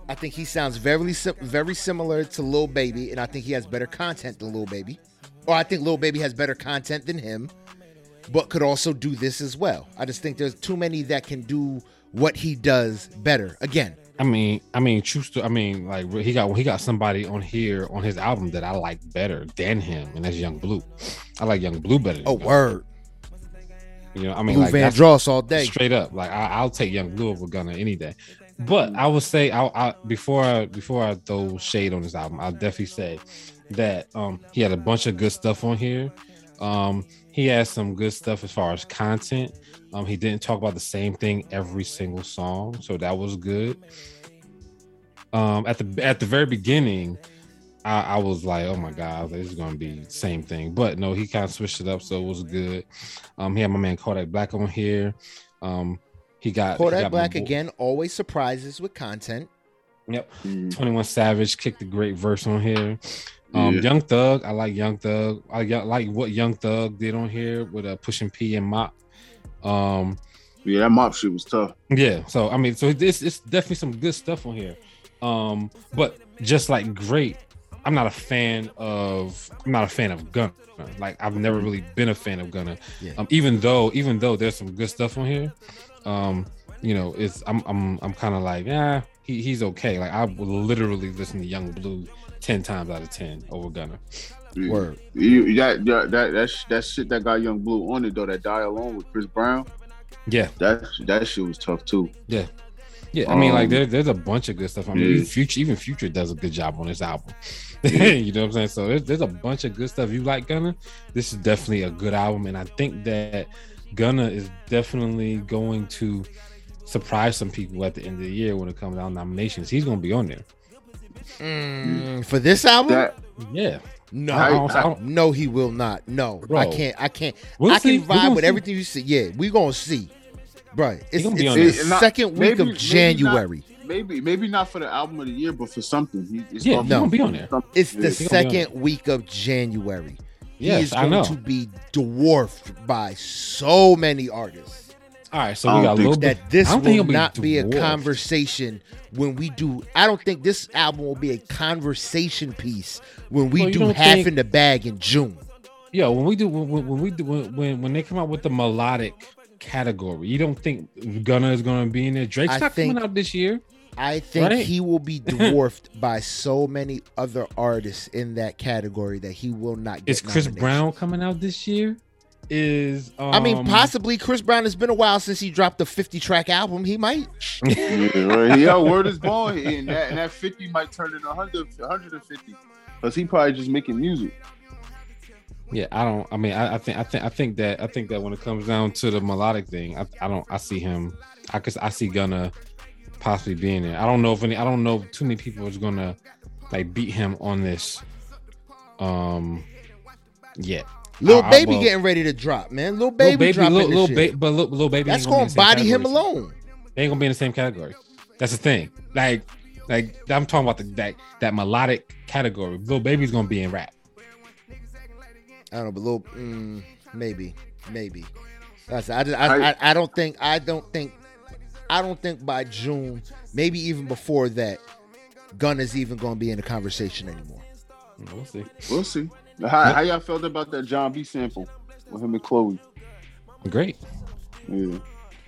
I think he sounds very sim- very similar to Lil Baby, and I think he has better content than Lil Baby. Or I think Lil Baby has better content than him, but could also do this as well. I just think there's too many that can do what he does better. Again, I mean, I mean, true sto- I mean, like he got he got somebody on here on his album that I like better than him, and that's Yung Bleu. I like Yung Bleu better. Than oh word, You know, I mean, Bleu like Vandross all day. straight up. Like I, I'll take Yung Bleu over Gunna any day. But I would say, I, I before I before I throw shade on this album, I'll definitely say that um he had a bunch of good stuff on here. Um, he has some good stuff as far as content. Um, he didn't talk about the same thing every single song, so that was good. Um, at the at the very beginning, I, I was like, oh my god, I was like, this is gonna be the same thing. But no, he kind of switched it up, so it was good. Um, he had my man Kodak Black on here. Um, he got he Kodak got Black again always surprises with content. Yep. Mhm. 21 Savage kicked a great verse on here. Um, Yeah. Young Thug, I like Young Thug. I like what Young Thug did on here with a uh, pushing P and Mop. Um, Yeah, that mop shit was tough. yeah, so I mean, so this it's definitely some good stuff on here. Um, but just like great, I'm not a fan of I'm not a fan of Gunna. Like I've never really been a fan of Gunna. Yeah. Um, even though even though there's some good stuff on here, um, you know, it's I'm I'm I'm kind of like yeah, he, he's okay. Like I will literally listen to Yung Bleu ten times out of ten over Gunna. Yeah. Word. You, that, that that that that shit that got Yung Bleu on it though. That die alone with Chris Brown. Yeah, That that shit was tough too. yeah. Yeah. I mean, like Um, there, there's a bunch of good stuff. I mean, yeah. even Future, even Future does a good job on this album. Yeah. you know what I'm saying? So there's, there's a bunch of good stuff. You like Gunna? This is definitely a good album, and I think that Gunna is definitely going to surprise some people at the end of the year when it comes down to nominations. He's going to be on there. Mm, for this album, That Yeah, no, I don't- I don't- no, he will not. No, Bro. I can't. I can't. We'll I can We gonna vibe with see. everything you say. Yeah, we gonna see, bro. It's, gonna be it's the there. Not- second week maybe- of maybe not- January. maybe maybe not for the album of the year, but for something. He, it's Yeah, No. gonna be on there. It's the He gonna be on second week of January. he Yes, is I going know. to be dwarfed by so many artists All right, so I we got a think little bit. that this I don't will be not be a conversation when we do. I don't think this album will be a conversation piece when we Well, do half think- in the bag in June. Yeah, when we do when, when when we do when, when when they come out with the melodic category, you don't think Gunna is going to be in there? Drake's I not think- coming out this year. I think Right. he will be dwarfed by so many other artists in that category that he will not get. Is Chris. Brown coming out this year? Is um, I mean, possibly Chris Brown. It's been a while since he dropped a 50 track album. He might. Yeah, right. Yeah, word is born, and that and that fifty might turn into 100, 150. Cause he probably just making music. Yeah, I don't. I mean, I, I think I think I think that I think that when it comes down to the melodic thing, I, I don't. I see him. I cause I see Gunna possibly being there. I don't know if any. I don't know if too many people is gonna like beat him on this. Um, yet. Little I- I- baby well, getting ready to drop, man. Little baby, baby, dropping little, this little shit. ba- but little, little baby. That's gonna gonna be in the same body him alone. They ain't gonna be in the same category. That's the thing. Like, like I'm talking about the that that melodic category. Little baby's gonna be in rap. I don't know, but little mm, maybe, maybe. That's I, just, I, I- I I don't think I don't think I don't think by June, maybe even before that, Gunna's even gonna be in the conversation anymore. We'll see. We'll see. How, how y'all felt about that Jon B sample with him and Chloe? Great. Yeah.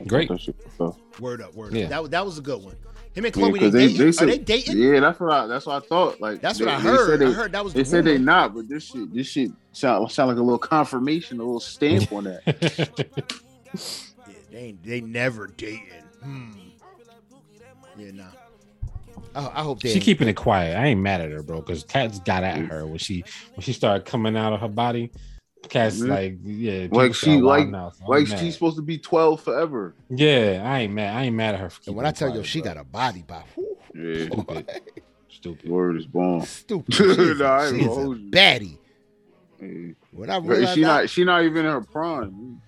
I Great. thought that shit was. Word up, word Yeah. up. That that was a good one. Him and Yeah, Chloe, 'cause they, dating? said- Are they dating? Yeah, that's what I that's what I thought. Like That's they- what I they heard. said they- I heard that was the They said they not, but this shit, this shit sound sound like a little confirmation, a little stamp on that. Yeah, they they never dating. Hmm. Yeah, nah. I, I hope they. she ain't. keeping it quiet. I ain't mad at her, bro, because Cats got at her when she when she started coming out of her body. Cats Mhm. like yeah, Like she like wilding out, so like mad. she's supposed to be twelve forever. yeah. I ain't mad. I ain't mad at her. For And when I tell it you, she bro. got a body by Yeah, stupid. Stupid. word is born. stupid. She is Nah, I a, ain't she is gonna a hold you. baddie. Yeah. When I But realized she that- not she not even in her prime.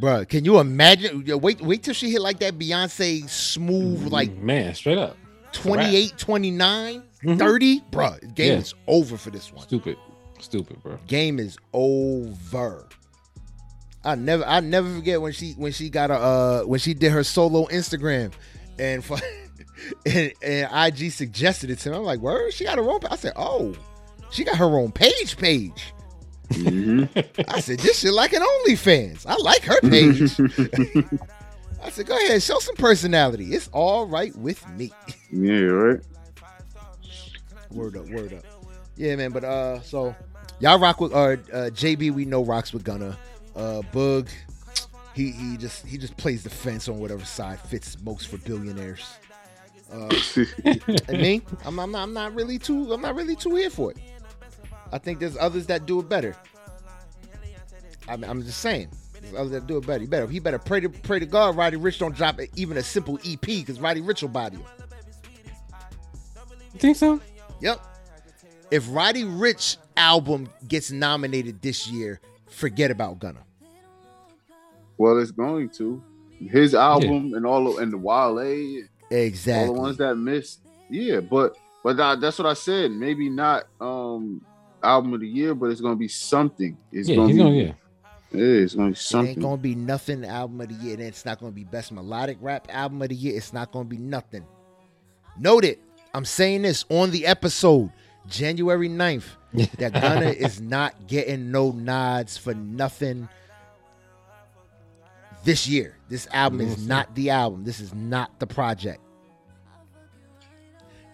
Bruh, can you imagine? Wait, wait till she hit like that Beyonce smooth, like man, straight up. 28, 29, Mhm. 30. Bruh, game Yeah. is over for this one. Stupid. Stupid, bro. Game is over. I never, I never forget when she when she got a uh when she did her solo Instagram, and for, and, and IG suggested it to me. I'm like, where she got her own. pa-" I said, oh, she got her own page. Page. Mhm. I said, this shit like an OnlyFans. I like her page. I said, go ahead, show some personality. It's all right with me. yeah, right. Word up, word up. Yeah, man. But uh, so y'all rock with uh, uh JB. We know rocks with Gunna. Uh, Boog. He he just he just plays the fence on whatever side fits most for billionaires. Uh, and me, I'm, I'm not I'm not really too I'm not really too here for it. I think there's others that do it better. I'm, I'm just saying. There's others that do it better. He better he better pray to pray to God. Roddy Ricch don't drop even a simple EP because Roddy Ricch will body him. You think so? Yep. If Roddy Ricch album gets nominated this year, forget about Gunna. well, it's going to his album and all of, and the Wale, Exactly. all the ones that missed. Yeah, but but that, that's what I said. Maybe not um album of the year, but it's gonna be something. It's Yeah, gonna be, gonna yeah. Yeah, it's gonna be It ain't gonna be nothing album of the year. And it's not gonna be best melodic rap album of the year. It's not gonna be nothing. Note it. I'm saying this on the episode, January 9th, that Gunna is not getting no nods for nothing this year. This album is mm-hmm. not the album. This is not the project.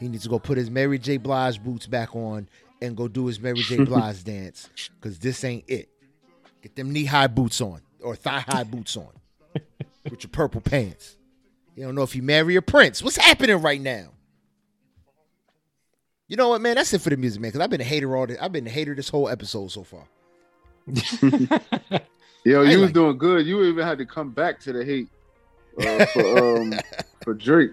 He needs to go put his Mary J. Blige boots back on and go do his Mary J. Blige dance because this ain't it. Get them knee high boots on or thigh high boots on with your purple pants. You don't know if you marry a prince. What's happening right now? You know what, man? That's it for the music, man. Because I've been a hater all this. I've been a hater this whole episode so far. Yo, you was like- doing good. You even had to come back to the hate uh, for um for Drake.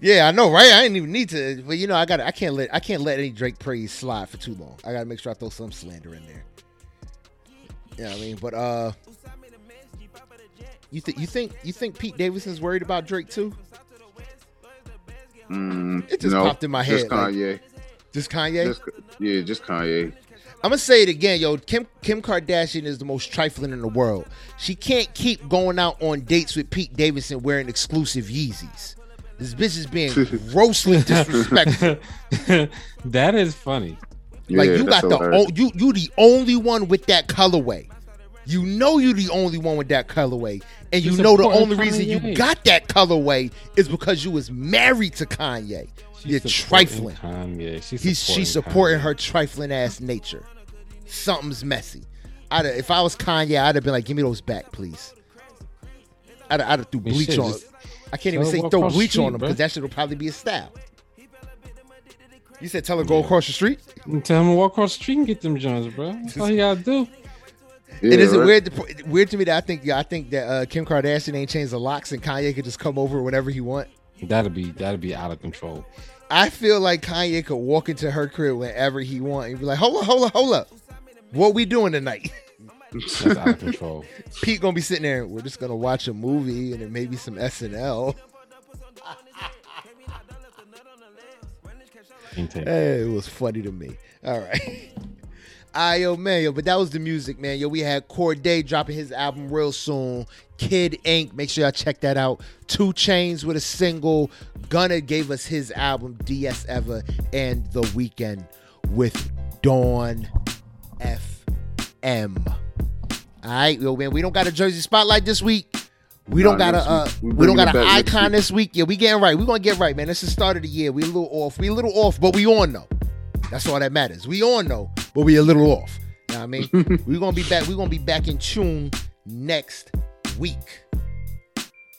Yeah, I know, right? I didn't even need to, but you know, I got. I can't let. I can't let any Drake praise slide for too long. I got to make sure I throw some slander in there. You know what I mean? But uh, you think you think you think Pete Davidson's worried about Drake too? Mm, It just no, popped in my just head, like- Kanye. Just Kanye? Just, yeah, just Kanye. I'm gonna say it again, yo. Kim Kim Kardashian is the most trifling in the world. She can't keep going out on dates with Pete Davidson wearing exclusive Yeezys. This bitch is being grossly disrespectful. that is funny. Like Yeah, you got the o- you you the only one with that colorway. You know you the only one with that colorway, and you She's know the supporting only reason you got that colorway is because you was married to Kanye. She's You're trifling. Kanye. She's He's supporting she's supporting Kanye. her trifling ass nature. Something's messy. I'd if I was Kanye, I'd have been like, "Give me those back, please." I'd, I'd have threw mean, bleach shit, on. just I can't even say throw bleach street, on them because that shit will probably be a style. You said tell her go across the street. Tell him to walk across the street and get them Jones, bro. That's all you gotta do. Yeah, and is it right? weird? To, weird to me that I think yeah, I think that uh, Kim Kardashian ain't changed the locks and Kanye could just come over whenever he want. That'd be that'd be out of control. I feel like Kanye could walk into her crib whenever he want and be like, "Hold up, hold up, hold up, what we doing tonight?" That's out of control. Pete gonna be sitting there. We're just gonna watch a movie and then maybe some SNL. Hey, it was funny to me. All right. Ah, yo, man, yo, but that was the music, man. Yo, we had Cordae dropping his album real soon. Kid Ink, make sure y'all check that out. 2 Chainz with a single. Gunna gave us his album DS Ever, and The Weeknd with Dawn FM. All right, yo, man, we don't got a Jersey spotlight this week. We don't Nah, got a uh. We we don't got it an icon week. this week. Yeah, we getting right. We gonna get right, man. This is the start of the year. We a little off. We a little off, but we on though. That's all that matters. We on though, but we a little off. You know what I mean? we gonna be back. We gonna be back in tune next week.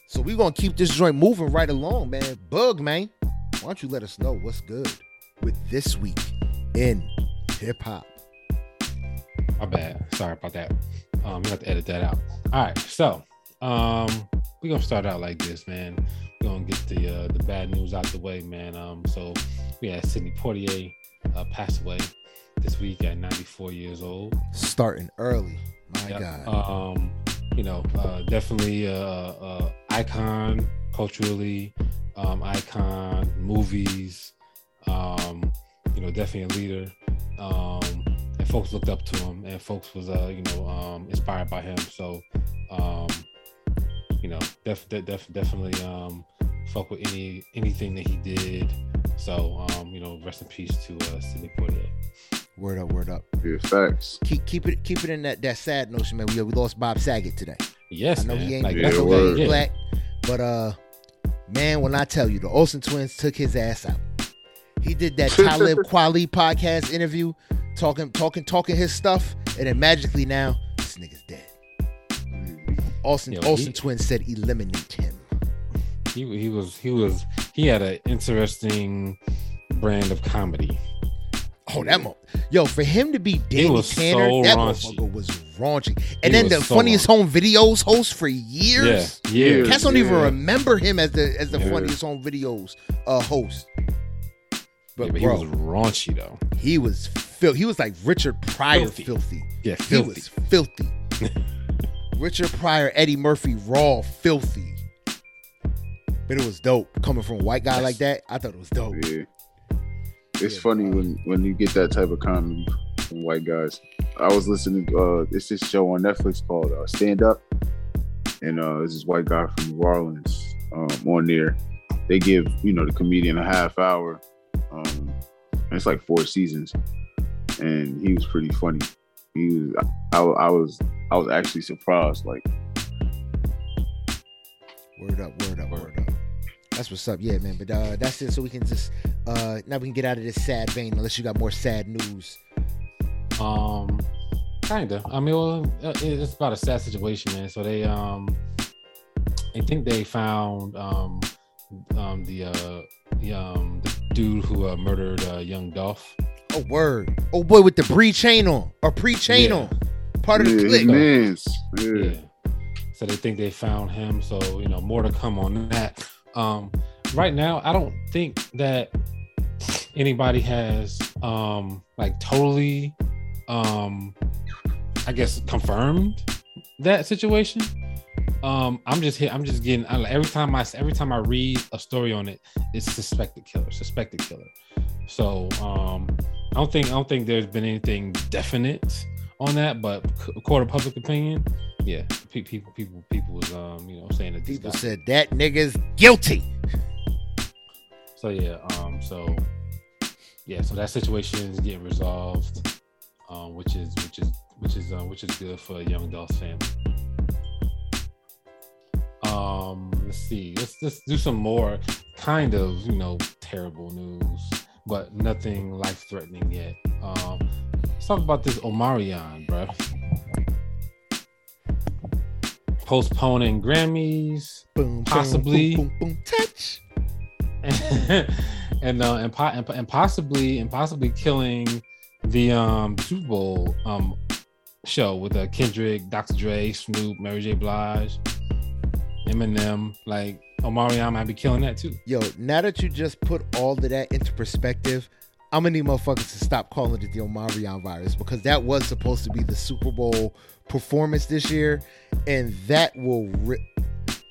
So we gonna keep this joint moving right along, man. Boog, man. Why don't you let us know what's good with this week in hip hop? My bad. Sorry about that. Um, you have to edit that out. All right, so um, we're gonna start out like this, man. We're gonna get the uh, the bad news out the way, man. Um, so we had Sidney Poitier uh, pass away this week at 94 years old. Starting early. My Yep. God. Um, you know, uh, definitely a, a icon culturally, um, icon movies. Um, you know, definitely a leader. Um, and folks looked up to him, and folks was uh, you know, um, inspired by him. So, um, you know, def, def, def definitely um, fuck with any anything that he did. So, um, you know, rest in peace to uh, Sidney Poitier. Word up, word up. Yeah, facts. Keep keep it keep it in that that sad notion, man. We we lost Bob Saget today. Yes, I know man. he ain't Like, Yeah, that's okay, he's yeah. black, but uh, man, when I tell you the Olsen twins took his ass out, he did that Talib Kweli podcast interview, talking talking talking his stuff, and then magically now this nigga's dead. Olsen Yo, Olsen he- twins said eliminate him. he he was he was he had an interesting brand of comedy. Oh, that mo- yo for him to be Danny Tanner, so that raunchy. motherfucker was raunchy. And He then the so funniest home videos host for years. Yeah, yeah. Yeah. Cats don't even remember him as the as the Yeah. funniest home videos uh host. But, Yeah, but he was raunchy though. he was fil- he was like Richard Pryor Filthy. filthy. Yeah, He was filthy. Richard Pryor, Eddie Murphy, raw, filthy. But it was dope coming from a white guy like that. I thought it was dope. Yeah. It's Yeah, funny when when you get that type of comedy from white guys. I was listening to uh it's this show on Netflix called uh, Stand Up. And uh this is white guy from New Orleans um on there. They give, you know, the comedian a half hour. Um it's like four seasons. And he was pretty funny. He was I, I was I was actually surprised like Word up, word up, word up. That's what's up, yeah, man. But uh, that's it. So we can just uh, now we can get out of this sad vein. Unless you got more sad news. Um, kinda. I mean, well, uh, it's about a sad situation, man. So they um, I think they found um, um the uh the um the dude who uh, murdered uh, young Dolph. Oh word. Oh boy, with the pre chain on or pre chain Yeah. on. Part of yeah, the his clique. mans. Yeah. Yeah. So they think they found him. So you know, more to come on that. Um, right now, I don't think that anybody has um like totally um I guess confirmed that situation. Um, I'm just here. I'm just getting I, every time I every time I read a story on it, it's suspected killer, suspected killer. So um, I don't think I don't think there's been anything definite on that, but court of public opinion, yeah, pe- people people people was um you know saying that People guys. said that nigga's guilty. So yeah, um, so yeah, so that situation is getting resolved, um, which is which is which is uh, which is good for a Young Dolph's family. Um, let's see, let's let's do some more kind of you know terrible news, but nothing life threatening yet. Um, let's talk about this Omarion, bro. Postponing Grammys, Boom, Possibly. boom, boom, touch. and uh, and, po- and and possibly and possibly killing the um Super Bowl um show with uh, Kendrick, Dr. Dre, Snoop, Mary J. Blige, Eminem. Like Omarion might be killing that too. Yo, now that you just put all of that into perspective, I'm gonna need motherfuckers to stop calling it the Omarion virus because that was supposed to be the Super Bowl performance this year, and that will ri-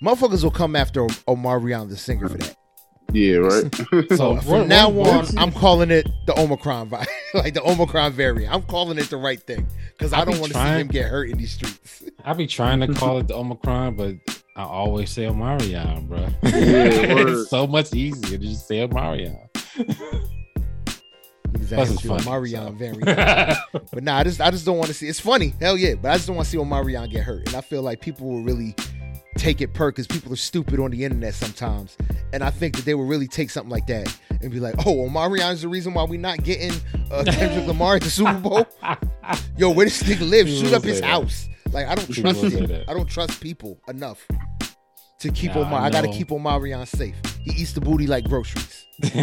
motherfuckers will come after Omarion the singer for that. Yeah, right. So So what- from now what- on, I'm calling it the Omicron virus, like the Omicron variant. I'm calling it the right thing because I I don't want to see him get hurt in these streets. I be trying to call it the Omicron, but I always say Omarion, bro. Yeah, it's so much easier to just say Omarion. Exactly, Plus, it's the. Omarion so. variant. But nah, I just I just don't want to see. It's funny, hell yeah, but I just don't want to see Omarion get hurt. And I feel like people will really take it per because people are stupid on the internet sometimes. And I think that they will really take something like that and be like, "Oh, Omarion's the reason why we're not getting uh, Kendrick Lamar at the Super Bowl." Yo, where this nigga live? Shoot up his that. house. Like I don't People trust will it. I don't trust people enough to keep Nah, Omar. I I, gotta know. keep Omarion safe. He eats the booty like groceries.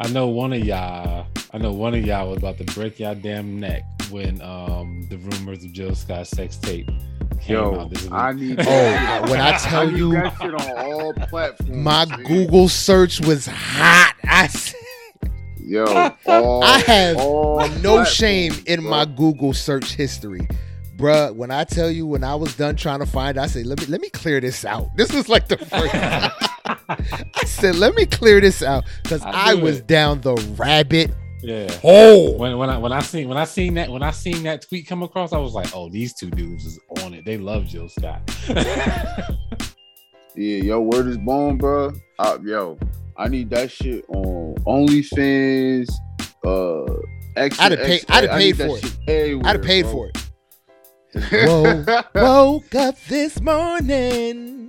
I know one of y'all. I know one of y'all was about to break y'all damn neck when um the rumors of Jill Scott's sex tape came Yo, out this week. I need. Oh, that. when I tell need you- that shit on all platforms. My man. Google search was hot. I s- Yo, all, I have no shame in bro. my Google search history. Bruh, when I tell you when I was done trying to find, I said, let me let me clear this out. This was like the first I said, let me clear this out. Because I I, was it. down the rabbit yeah. Oh. When when I when I seen when I seen that when I seen that tweet come across, I was like, oh, these two dudes is on it. They love Jill Scott. Yeah, yo, word is bone, bro. Uh, yo, I need that shit on OnlyFans. Uh, X, I'd have paid- I'd have paid for it. I'd have paid bro. for it. Whoa, woke up this morning,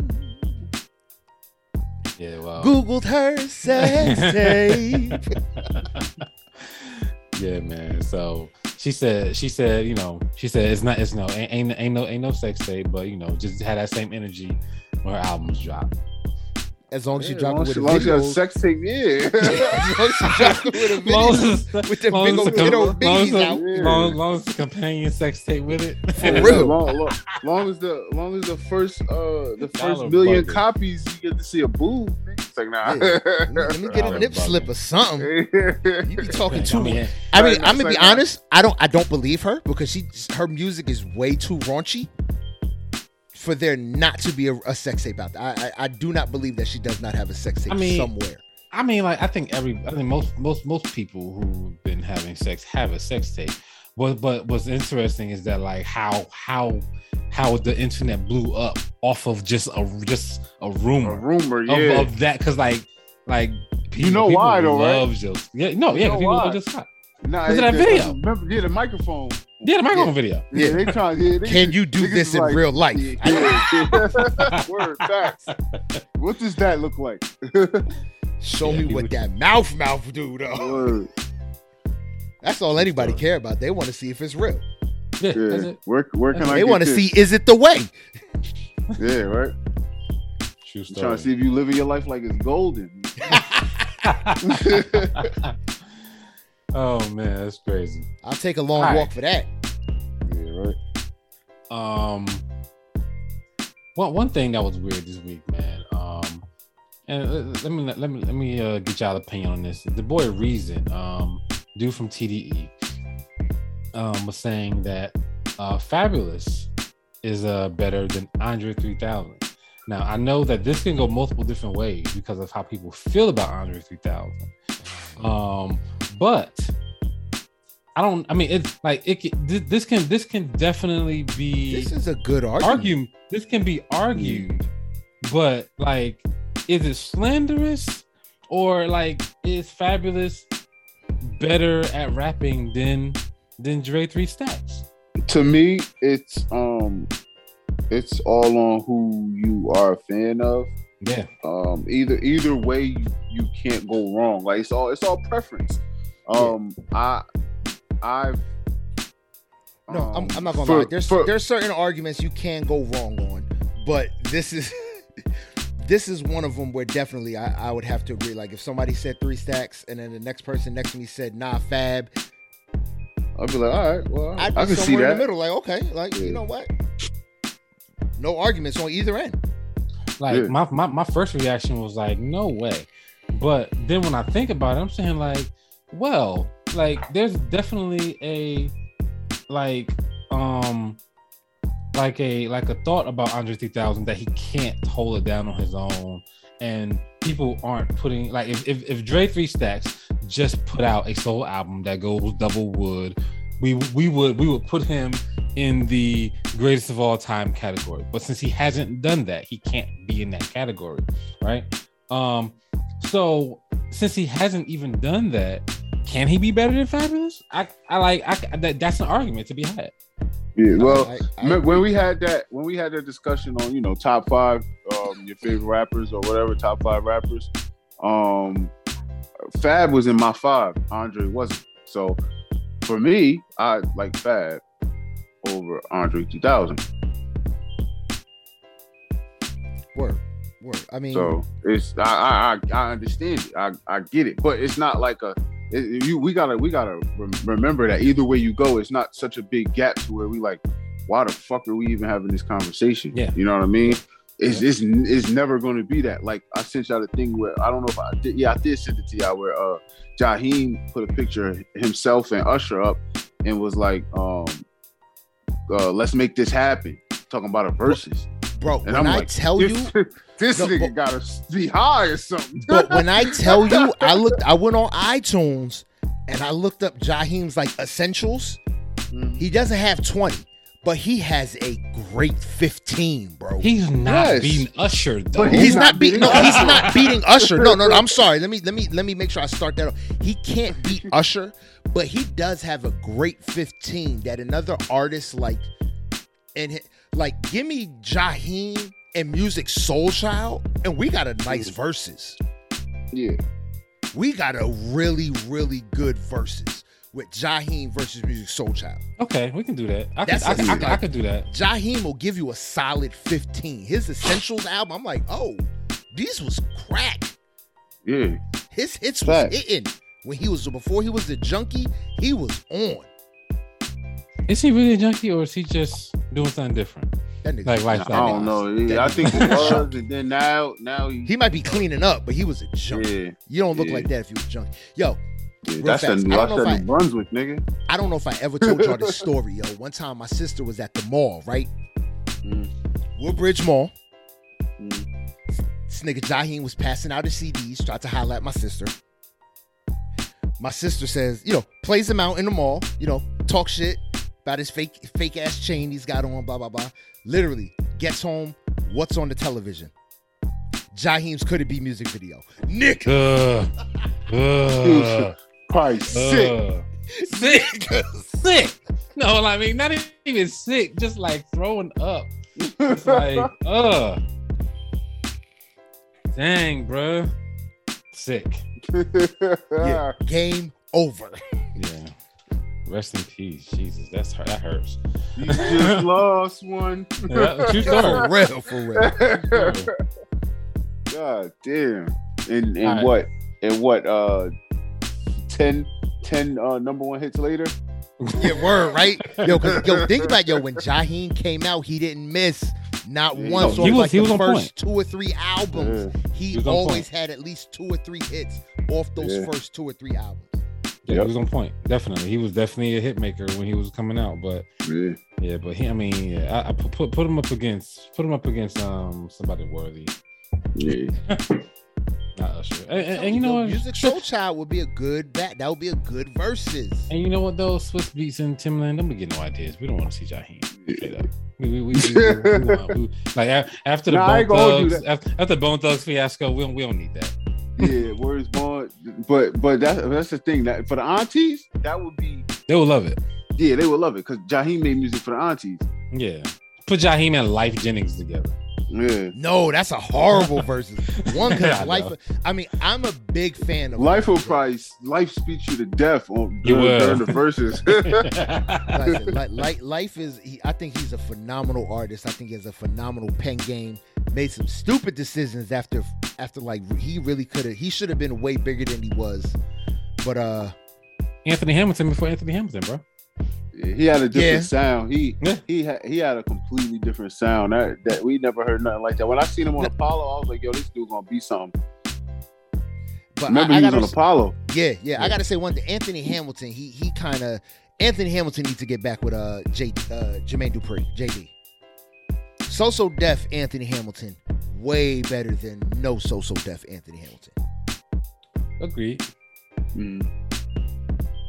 yeah, well. Googled her sex tape. Yeah, man. So she said, she said, you know, she said it's not, it's no, ain't, ain't, ain't no, ain't no sex tape, but you know, just had that same energy when her albums drop. As long as you Yeah, drop it with a long as you video. got sex tape, yeah. as long as you drop it with a video. As- with the big old the kiddo com- long biggies the- out. Yeah. long, long as the companion sex tape with it. For real. long, long, long as the long as the first uh the first Dollar million buggers. copies you get to see a boob. It's like nah. Let me, let me get a nip buggers. slip or something. You be talking I too much. I mean, I'm gonna be honest. I don't. I don't believe her because she her music is way too raunchy for there not to be a, a sex tape out there. I, I I do not believe that she does not have a sex tape I mean, somewhere. I mean, like I think every, I think most, most, most people who've been having sex have a sex tape. But, but what's interesting is that like how, how, how the internet blew up off of just a, just a rumor, a rumor rumor, of, yeah. of that, because like, like people, know people why though, right? love Jill- Yeah, no, You yeah, know 'cause people why? love Jill Scott. Nah, Look at that it- video. Remember, yeah, the microphone. Yeah, the microphone Yeah. video. Yeah, they trying. Yeah, they, Can you do this in like, real life? Yeah, yeah. Word, facts. What does that look like? Show Yeah, me what would- that mouth mouth do though. Word. That's all anybody care about. They want to see if it's real. Yeah, Yeah. Where where can I? They want to see is it the way? Yeah, right. True I'm trying to see if you living your life like it's golden. Oh man, that's crazy. I'll take a long All right. walk for that. Yeah, right. Um, one one thing that was weird this week, man. Um, and let me let me let me uh, get y'all opinion on this. The boy Reason, um, dude from TDE, um, was saying that uh, Fabolous is uh better than Andre 3000. Now I know that this can go multiple different ways because of how people feel about Andre 3000. Um, but I don't. I mean, it's like it. Can, this, can this can definitely be This is a good argument. argue. This can be argued, but like, is it slanderous or like is Fabolous better at rapping than than Dre Three Stacks? To me, it's um, it's all on who you are a fan of. Yeah, Um, either either way, you, you can't go wrong. Like it's all it's all preference. Um, I I've No, I'm, um, I'm not gonna for- lie. There's for- there's certain arguments you can go wrong on, but this is this is one of them where definitely I, I would have to agree. Like if somebody said three stacks and then the next person next to me said nah fab, I'd be like, all right, well, I'd be I can see somewhere in that. the middle. Like okay, like you know what? No arguments on either end. Like Yeah. my, my my first reaction was like, no way. But then when I think about it, I'm saying like, well, like there's definitely a like um like a like a thought about Andre 3000 that he can't hold it down on his own. And people aren't putting like if if, if Dre Three Stacks just put out a solo album that goes double wood we we would we would put him in the greatest of all time category. But since he hasn't done that he can't be in that category right? Um so since he hasn't even done that can he be better than Fabolous? I i like i that, that's an argument to be had Yeah, well, I- I Remember agree. when we had that when we had that discussion on you know top five um your favorite rappers or whatever top five rappers um fab was in my five andre wasn't. So for me i like fab over andre 2000 word, word. I mean, so it's i i i, I understand it. I, I get it. But it's not like a it, you we gotta we gotta rem- remember that either way you go it's not such a big gap to where we like why the fuck are we even having this conversation Yeah. you know what i mean it's, it's, it's never going to be that. Like I sent y'all the thing where I don't know if I did. Yeah, I did send it to y'all where uh Jaheim put a picture of himself and Usher up and was like, um, uh, let's make this happen. Talking about a versus. Bro, And when I'm I like, tell you, this, this No, nigga gotta be high or something. but when I tell you, I looked, I went on iTunes and I looked up Jaheim's like essentials. Mhm. He doesn't have 20, but he has a great 15, bro. he's not Yes. beating usher though But he's, He's not, not beating. beating No, he's not beating Usher. No, no, no. I'm sorry. Let me let me let me make sure I start that. Off. He can't beat Usher, but he does have a great 15 that another artist like, and like, give me Jaheim and Musiq Soulchild, and we got a nice verses. Yeah, We got a really really good verses with Jaheim versus Musiq Soulchild. okay we can do that i could That's could- I, could- I could do that Jaheim will give you a solid 15. His Essentials album, I'm like, oh, these was crack. yeah. His hits was hitting when he was before he was the junkie. He was on is he really a junkie or is he just doing something different that nigga. like I don't know. Yeah, I think was it was, and then now, now he, he might be cleaning up, but he was a junkie. yeah, You don't look Yeah. like that if you were a junkie. Yo, yeah. That's fast. that, I that's don't know if New Brunswick, nigga. I don't know if I ever told y'all this story, yo. One time my sister was at the mall, right? Mm. Woodbridge Mall. Mm. This nigga Jaheim was passing out his CDs, tried to holler at my sister. My sister says, you know, plays him out in the mall, you know, talk shit about his fake fake ass chain he's got on, blah blah blah. Literally gets home, what's on the television? Jaheim's Could It Be music video. Nick, uh, Ugh. Ugh. Probably sick. Ugh. sick sick no i mean not even sick just like throwing up it's like uh dang bruh sick yeah, game over. Yeah rest in peace jesus that's hurt that hurts you just lost one. Yeah, true for real, for real. God damn. And and All right. what? And what? Uh, 10, 10 uh, number one hits later. Yeah, word, right? Yo, cause yo, think about yo, when Jaheim came out, he didn't miss not Yeah, once he was- like he the was on first point. two or three albums. He, He always point. had at least two or three hits off those Yeah. first two or three albums. Yeah, Yep. he was on point definitely he was definitely a hit maker when he was coming out but Yeah. yeah but he i mean yeah i, I put, put put him up against put him up against um somebody worthy Yeah. not usher and, and- and you know Yo, what Musiq Soulchild would be a good bat. That would be a good versus. And you know what though? Swizz Beatz and Timbaland, don't be getting no ideas. We don't want to see Jaheim. Straight. We, we, we, we, we, we we- like after the Nah, Bone gonna hold you Thugs, after, after the Bone Thugs fiasco, we don't we don't need that. Yeah, where's born? But but that's that's the thing that for the aunties, that would be They will love it. yeah, they would love it because Jaheim made music for the aunties. Yeah. Put Jaheim and Lyfe Jennings together. Yeah, No, that's a horrible verses. One I because know. life. I mean, I'm a big fan of life will Life. probably life speaks you to death on You during, will. during the verses. Like, like life is he, i think he's a phenomenal artist i think he has a phenomenal pen game made some stupid decisions after after like he really could have he should have been way bigger than he was but uh Anthony Hamilton before Anthony Hamilton, bro. he had a different Yeah. sound. He Yeah. he had he had a completely different sound. That that we never heard nothing like that. When I seen him on Apollo, I was like, yo, this dude gonna be something. But Remember I, I he was gotta, on Apollo. yeah, yeah, I gotta say one thing. Anthony Hamilton, he he kind of Anthony Hamilton needs to get back with uh J uh Jermaine Dupri, JD. So So Def Anthony Hamilton, way better than no So So Def Anthony Hamilton. Agreed. Mm.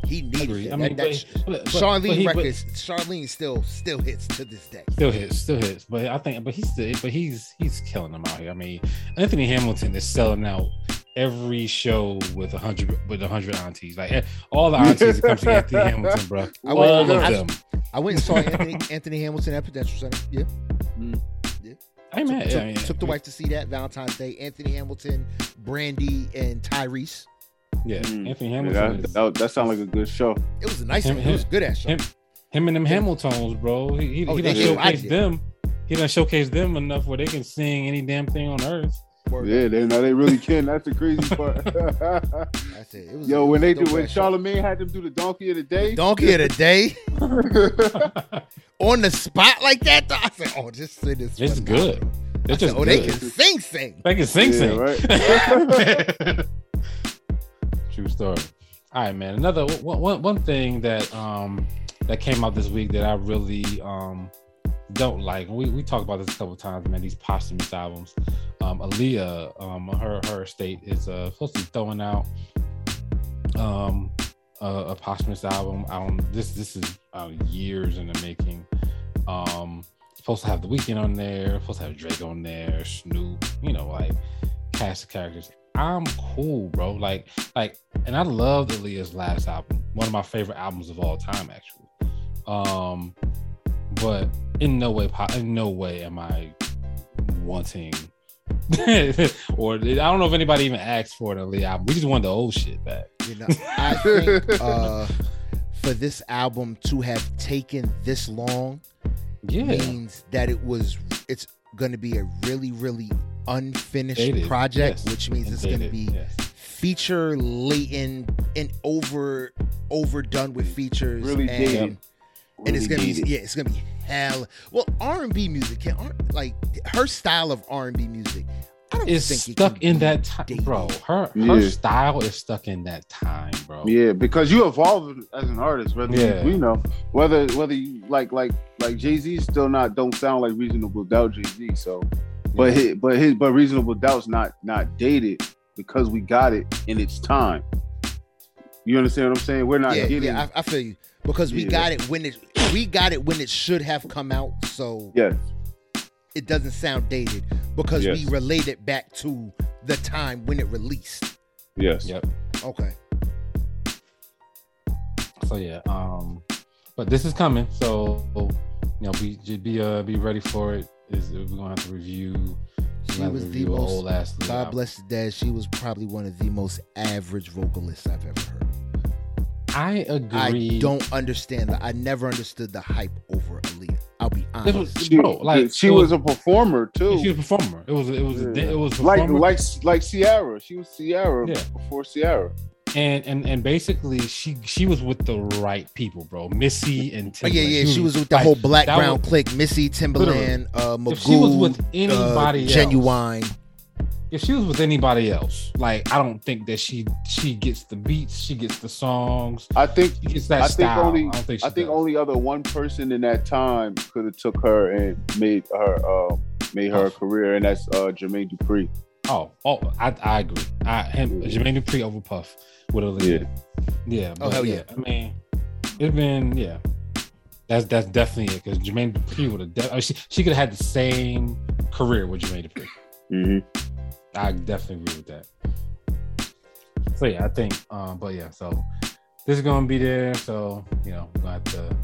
He needed Agreed. it. I mean, that but, sh- but, but, Charlene but he- but- records, Charlene still still hits to this day. Still hits, still hits. But I think, but he's still, but he's he's killing them out here. I mean, Anthony Hamilton is selling out every show with a hundred with a hundred aunties. Like eh, all the aunties that come to Anthony Hamilton, bro. I all went- of I- them. I went and saw Anthony Anthony Hamilton at Prudential Center. Yeah, Hey man, took, yeah, took- I mean, took the wife to see that Valentine's Day. Anthony Hamilton, Brandy, and Tyrese. Yeah, Mm. Anthony Hamilton. that, is, that, that sounds like a good show. It was a nice Him- one. It was good ass show. him, him and them Hamiltons, bro. He, he, Oh, he they- done they showcase liked them. He done showcase them enough where they can sing any damn thing on earth. Word Yeah, up. they know they really can. That's the crazy part. That's said it was. Yo, it when they do when ass show. Charlemagne had them do the donkey of the day. Donkey of the day on the spot like that. though, I said, "Oh, just say this." It's good. out. They're I just said, "Oh, they can sing, sing." They can sing, Yeah, sing. right. True story. All right, man. Another one, one, one thing that um that came out this week that I really um don't like. We we talked about this a couple times, man. These posthumous albums. Um, Aaliyah, um, her her estate is uh supposed to be throwing out um a, a posthumous album. I don't. This this is uh, years in the making. Um, supposed to have the Weeknd on there. Supposed to have Drake on there. Snoop. You know, like cast of characters. I'm cool, bro. Like, like, and I loved Aaliyah's last album. One of my favorite albums of all time, actually. Um, but in no way, in no way am I wanting, or I don't know if anybody even asked for an Aaliyah album. We just want the old shit back. You know, I think uh, for this album to have taken this long Yeah, means that it was. It's going to be a really, really unfinished Dated, project, yes. which means And it's going to be yes. feature laden and over overdone with features Really and, dated. and it's gonna dated. be yeah it's gonna be hell well r&b music can R- like her style of r&b music i don't It's think stuck can in that time, dated. bro. Her her style is stuck in that time, bro. Yeah, because you evolve as an artist, whether Yeah. you, you know whether whether you like like like Jay Z still not don't sound like Reasonable Doubt Jay Z. So, but Yeah. his, but his but Reasonable Doubt's not not dated because we got it in its time. You understand what I'm saying? We're not yeah, getting yeah I, I feel you because we Yeah. got it when it we got it when it should have come out so yes, it doesn't sound dated because we Yes. relate it back to the time when it released yes. Yep. okay So yeah, um, but this is coming. So you know, be just be uh be ready for it. Is we're gonna have to review. she was to the most whole ass Aaliyah god bless the dead she was probably one of the most average vocalists i've ever heard I agree. I don't understand that. I never understood the hype over Aaliyah. I'll be It was, honest. She, bro, like she it was, a performer too. she was a performer. It was it was a, Yeah. it was a like performer. like like Ciara. She was Ciara Yeah. before Ciara. and and and basically she she was with the right people, bro. Missy and Oh, yeah, yeah. She was with the like, whole Blackground clique. Missy, Timbaland, uh, Magoo, If she was with anybody uh, else, Ginuwine. If she was with anybody else, like I don't think that she she gets the beats, she gets the songs, I think she gets that I think style. only- I don't think she I think only other one person in that time could have took her and made her uh, made her a career, and that's uh, Jermaine Dupri. Oh, oh, I, I agree. I him Jermaine Dupri over Puff with Aaliyah. Yeah, Oh, but hell yeah. yeah. I mean, it's been yeah. That's that's definitely it because Jermaine Dupri would have. De- I mean, she she could have had the same career with Jermaine Dupri. Mm-hmm. I definitely agree with that. So yeah, I think. Um, but yeah, so this is gonna be there. So you know, we're gonna have to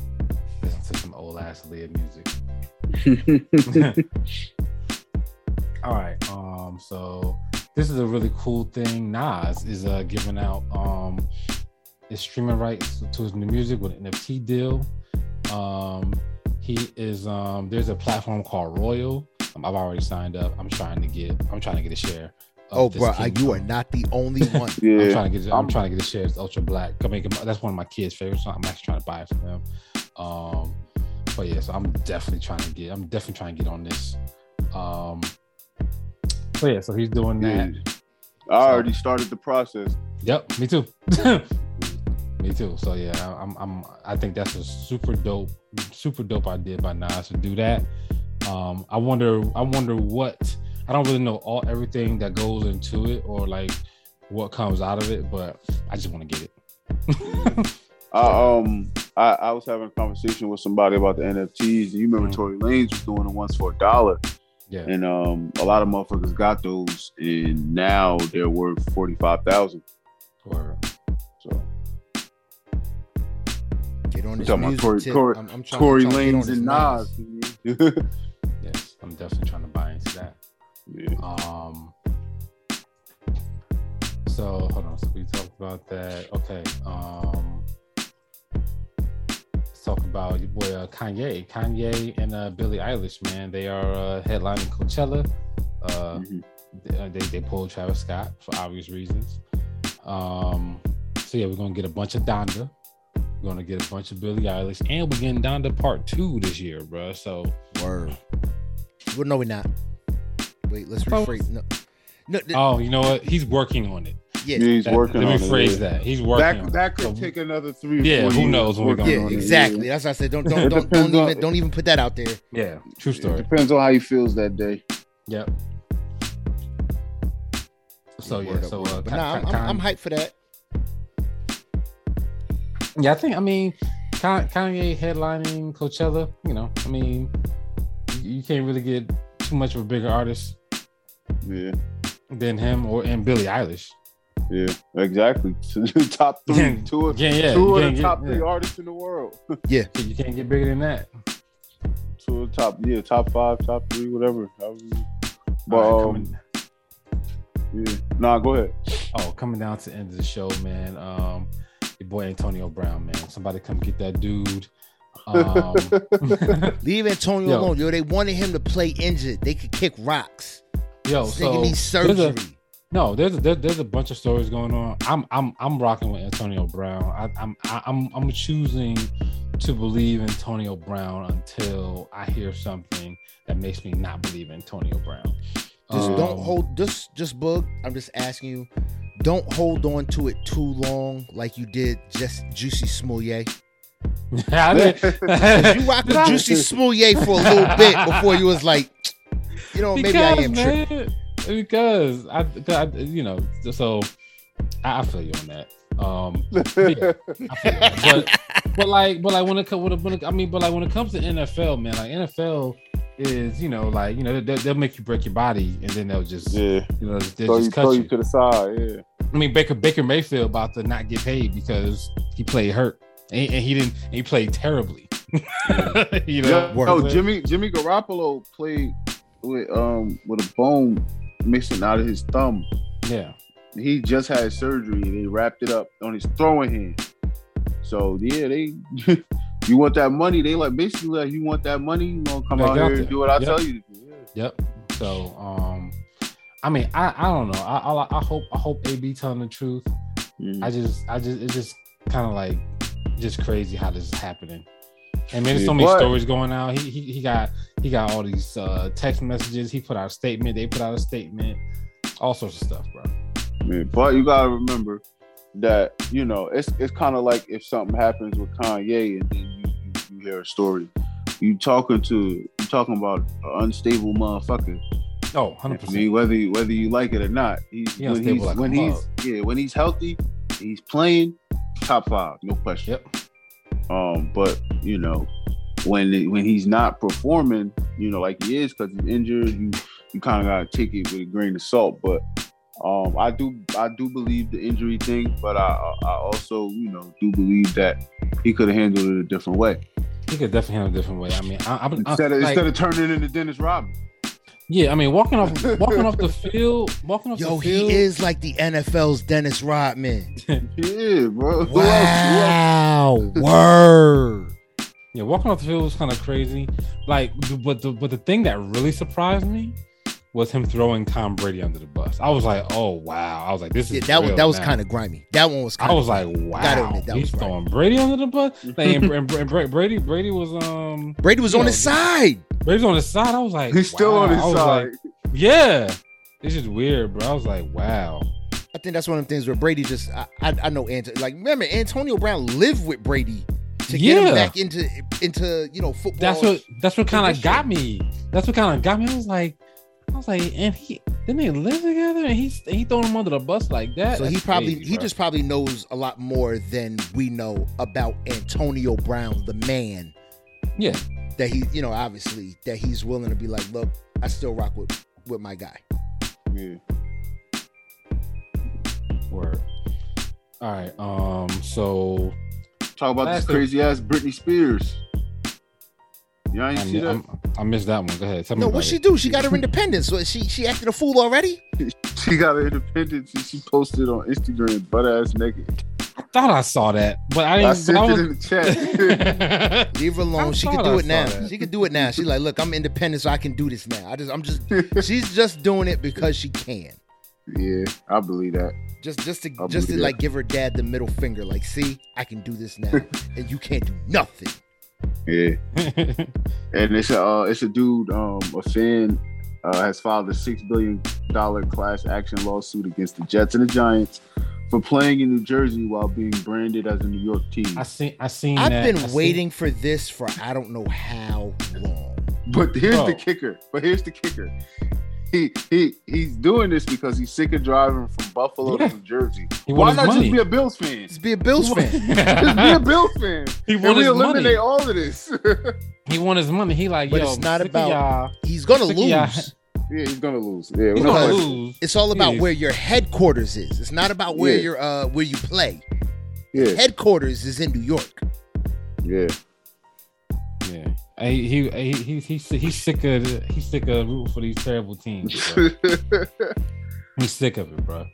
listen to some old ass Aaliyah music. All right. Um, so this is a really cool thing. Nas is uh giving out um his streaming rights to his new music with an NFT deal. Um he is um there's a platform called Royal. Um, I've already signed up. I'm trying to get I'm trying to get a share. Oh, bro, King you are not the only one. yeah. I'm trying to get. I'm, I'm- trying to get a share. It's Ultra Black. I mean, that's one of my kids' favorites. So I'm actually trying to buy it for them. Um, but yeah, so I'm definitely trying to get. I'm definitely trying to get on this. Um. So yeah, so he's doing that. Yeah. I already started the process. Yep, me too. me too. So yeah, I- I'm, I'm. I think that's a super dope, super dope idea by Nas to do that. Um, I wonder. I wonder what. I don't really know all everything that goes into it or like what comes out of it, but I just want to get it. I um I, I was having a conversation with somebody about the NFTs. And you remember Mhm. Tory Lanez was doing the ones for a dollar, yeah. and um a lot of motherfuckers got those, and now they're worth forty five thousand. Or So Get on this talking about music Tory- tip. Tory- I'm, I'm trying, Tory I'm trying to get on Lanez this and Nas. I'm definitely trying to buy into that. yeah. Um. So hold on. So we talked about that. Okay. Um. Let's talk about your boy uh, Kanye. Kanye and uh, Billie Eilish, man. They are uh, headlining Coachella. Uh, Mhm. they, they they pulled Travis Scott for obvious reasons. Um. So yeah, we're gonna get a bunch of Donda. We're gonna get a bunch of Billie Eilish, and we're getting Donda Part Two this year, bro. So Word. Well, no, we're not. Wait, let's Oh. rephrase. No, no, th- oh, you know what? He's working on it. yeah, Yeah, he's That- working Let on me it. phrase yeah. that. He's working. on That it. that could So- take another three. Yeah, four who knows when we're working gonna yeah, on it, exactly. That's what I said. Don't don't don't, don't on- even don't even put that out there. Yeah, true It story. depends on how he feels that day. Yep. So yeah, so word uh, but Ka- nah, I'm, I'm, I'm hyped for that. yeah, I think I mean Ka- Kanye headlining Coachella. You know, I mean, you you can't really get too much of a bigger artist Yeah, than him or and Billie Eilish. yeah, exactly. top three, two, of- Yeah, yeah. two of the get- top yeah. three artists in the world. Yeah, so you can't get bigger than that. Two of the top, yeah, top five, top three, whatever. however you- But All right, um, yeah, nah, go ahead. oh, coming down to the end of the show, man. Um, your boy Antonio Brown, man. Somebody come get that dude. Um, Leave Antonio Yo. alone. Yo, they wanted him to play injured. They could kick rocks. yo, This so needs there's a- surgery. No, there's a, there, there's a bunch of stories going on. I'm I'm I'm rocking with Antonio Brown. I, I'm I- I'm I'm choosing to believe Antonio Brown until I hear something that makes me not believe Antonio Brown. Just Um, don't hold just just bug. I'm just asking you. Don't hold on to it too long like you did just Jussie Smollett. I did- You rock with Jussie Smollett for a little bit before you was like, you know, maybe I am tripping. because I, 'cause I you know so I, I feel you on that. Um, yeah, I feel you. but but like but like when it comes when, it- I mean but like when it comes to NFL man like NFL is you know like you know they, they'll make you break your body and then they'll just yeah, you know they'll throw you, just cut throw you. you to the side. Yeah, I mean Baker Baker Mayfield about to not get paid because he played hurt and, and he didn't and he played terribly. you know, yo, Word. yo, Jimmy Jimmy Garoppolo played with um with a bone missing out of his thumb. yeah. He just had surgery. And they wrapped it up on his throwing hand. So yeah, they you want that money? They like basically like you want that money? You gonna come Like, out here there. and do what I Yep. tell you to do? Yeah. Yep. So, um, I mean, I, I don't know. I, I I hope I hope AB telling the truth. Mm. I just I just it's just kind of like just crazy how this is happening. And man, there's so many stories going out. He, he he got he got all these uh, text messages. He put out a statement. They put out a statement. All sorts of stuff, bro. Yeah, but you gotta remember that you know it's it's kind of like if something happens with Kanye and then you, you, you hear a story, you talking to you talking about an unstable motherfucker. Oh, 100 I mean, whether you- whether you like it or not, he's He when he's like when he's yeah when he's healthy, he's playing top five, no question. Yep. Um, but you know when when he's not performing, you know like he is because he's injured, you you kind of gotta take it with a grain of salt. But um, I do I do believe the injury thing, but I I also you know do believe that he could have handled it a different way He could definitely handle it a different way. I mean, I, I, I instead of like, instead of turning into Dennis Rodman. Yeah. I mean, walking off walking off the field, walking off Yo, the field. he is like the NFL's Dennis Rodman. Yeah, bro. Who else? Who else? Wow. Word. Yeah, walking off the field was kind of crazy. Like, but the but the thing that really surprised me was him throwing Tom Brady under the bus. I was like, oh wow. I was like, this is Yeah, that was that was kind of grimy. That one was. I Kinda was like, wow, admit, that he's was throwing Brady under the bus. Like, and, and, and Bra- Brady, Brady was um, Brady was on know, his side. Brady's on his side. I was like, He's still on his I was side. Like, yeah, it's just weird, bro. I was like, wow. I think that's one of the things where Brady just. I I, I know Ant- like remember Antonio Brown lived with Brady to get Yeah. him back into into you know football. That's what that's what kind of got me. That's what kind of got me. I was like, I was like, and he didn't they live together? And he's he throwing him under the bus like that. So he probably crazy, he bro. just probably knows a lot more than we know about Antonio Brown, the man. Yeah. That he, you know, obviously that he's willing to be like, look, I still rock with with my guy. Yeah. word. All right. Um. So Talk about Last this thing- crazy ass Britney Spears. You ain't I, see that? I'm- I missed that one. Go ahead. Tell me No, what she it. do? She got her independence. So she she acted a fool already. She got her independence and she posted on Instagram butt ass naked. I thought I saw that, but I I didn't. sent but I it in the chat. Leave her alone. I She can do I it now. that. She can do it now. She's like, look, I'm independent, so I can do this now. I just, I'm just, she's just doing it because she can. yeah, I believe that. Just, just to, I'll just to believe like give her dad the middle finger. Like, see, I can do this now, and you can't do nothing. Yeah. And it's a uh, it's a dude, um, a fan uh, has filed a six billion dollar class action lawsuit against the Jets and the Giants for playing in New Jersey while being branded as a New York team. I seen. I seen. I've that. been I seen- waiting for this for I don't know how long. But here's Bro. the kicker. But here's the kicker. He he he's doing this because he's sick of driving from Buffalo Yeah. to New Jersey. He Why won not money. just be a Bills fan? Just be a Bills fan. Just be a Bills fan. he And won we his eliminate money. all of this. He won his money. He like, But yo, it's not about- He's gonna lose. yeah, he's gonna lose. Yeah, He's gonna lose. It's all about He where is. your headquarters is. It's not about where Yeah. your uh where you play. Yeah, Headquarters is in New York. yeah. Yeah, he he he he he's, he's sick of he's sick of rooting for these terrible teams. He's sick of it, bro.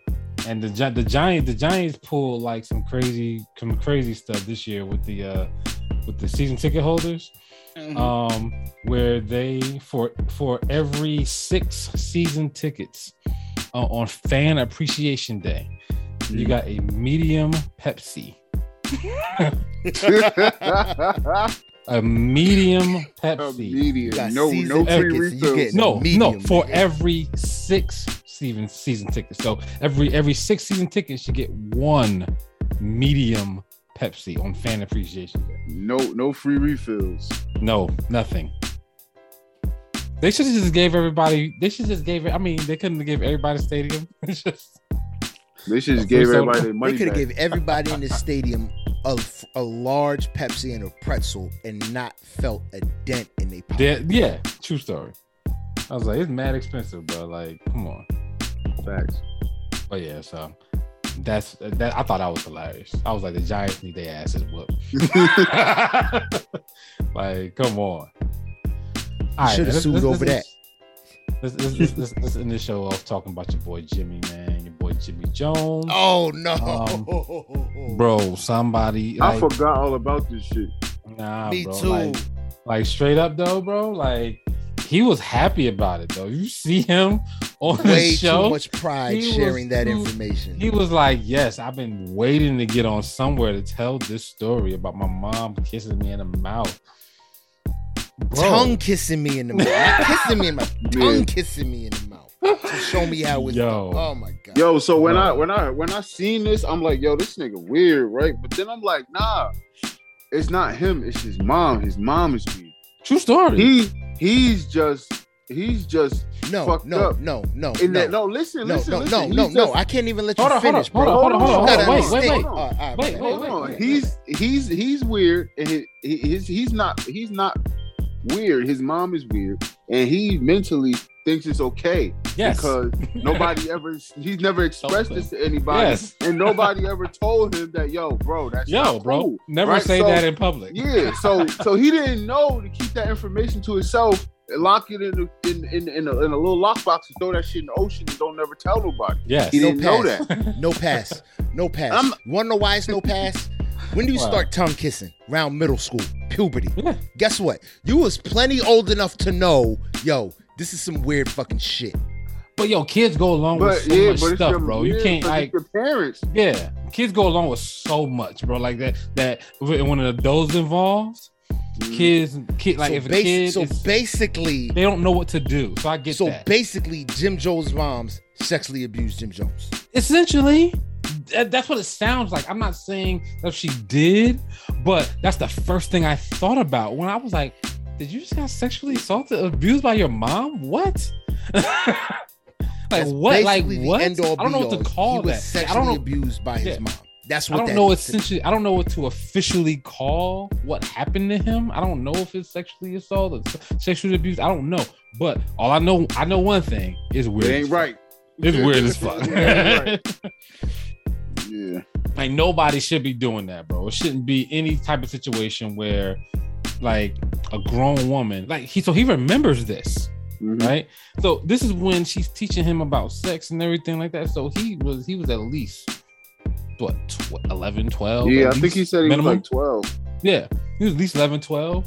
And the the Giants the Giants pulled like some crazy some crazy stuff this year with the uh with the season ticket holders. um where they for for every six season tickets uh, on fan appreciation day you got a medium pepsi a medium pepsi You got Medium. No, no free tickets, you refills. get- no medium, no for nigga. every six season season tickets so every every six season tickets you get one medium pepsi on fan appreciation day No, no free refills. No, nothing. They should have just gave everybody. They should just gave it. I mean, they couldn't give gave everybody stadium. It's just They should just gave everybody their They could have gave everybody in the stadium a, a large Pepsi and a pretzel and not felt a dent in their pocket. Yeah, true story. I was like, it's mad expensive, bro. Like, come on. Facts. But yeah, so that's that. I thought that was hilarious. I was like, the Giants need their asses whooped. like, come on. All shoulda sued let's- over let's- Let's, let's, let's, let's, let's end this show off talking about your boy Jimmy, man. Your boy Jimmy Jones. Oh no, Um, Bro, somebody I like, forgot all about this shit. nah, Me bro. too. Like, like straight up though, bro. Like he was happy about it though. You see him on the Way show. too much pride He was sharing that information. He was like, "Yes, I've been waiting to get on somewhere to tell this story about my mom kissing me in the mouth." Bro, tongue kissing me in the mouth, kissing me in my tongue kissing me in the mouth to show me how it's Yo. done. Oh my god. Yo, so when Bro. I when I when I seen this, I'm like, yo, this nigga weird, right? But then I'm like, nah, it's not him. It's his mom. His mom is weird. true story. He he's just he's just no, fucked no, up. no, no, in no, that. No, listen, no, listen, no, listen. no, He's no, no. I can't even let you Hold on, hold on, finish, bro. hold on, hold on, You hold gotta on, wait, understand. wait, All right, all right, wait, my wait, bad. Wait. He's he's he's weird, and he, he, he's he's not he's not weird. His mom is weird, and he mentally thinks it's okay yes. because nobody ever he's never expressed this to anybody, Yes. and nobody ever told him that yo, bro, that's Yo, bro, cool. never right? say So- that in public. Yeah, so so he didn't know to keep that information to himself and lock it in a, in in, in, a, in a little lockbox and throw that shit in the ocean and don't never tell nobody. Yes. He No didn't know that. No pass. No pass. I'm- you wanna know why it's no pass? When do you Wow. start tongue kissing? Around middle school, puberty. Yeah. Guess what? You was plenty old enough to know, yo, this is some weird fucking shit. But yo, kids go along But with so yeah, much but stuff, your, bro. yeah, You can't like it's your parents. yeah, kids go along with so much, bro. Like that that when when an adult's involved, Mm-hmm. kids kid like so, if a kid so is, basically, they don't know what to do. So I get so that. basically, Jim Jones' moms sexually abused Jim Jones. Essentially, that- that's what it sounds like. I'm not saying that she did, but that's the first thing I thought about when I was like, "Did you just got sexually assaulted, abused by your mom? What?" like what? Like what? I don't know what to call he was that. Sexually I don't know. abused by his Yeah. mom. That's what I what don't that know is. essentially. I don't know what to officially call what happened to him. I don't know if it's sexually assault or se- sexual abuse. I don't know. But all I know, I know one thing: it's weird. It ain't right. It's weird as fuck. It ain't right. Yeah. like nobody should be doing that, bro. It shouldn't be any type of situation where, like, a grown woman, like he, so he remembers this, Mhm. right? So this is when she's teaching him about sex and everything like that. So he was, he was at least what, tw- 11, 12? Yeah, I think he said he minimum? was like 12. Yeah, he was at least 11, 12.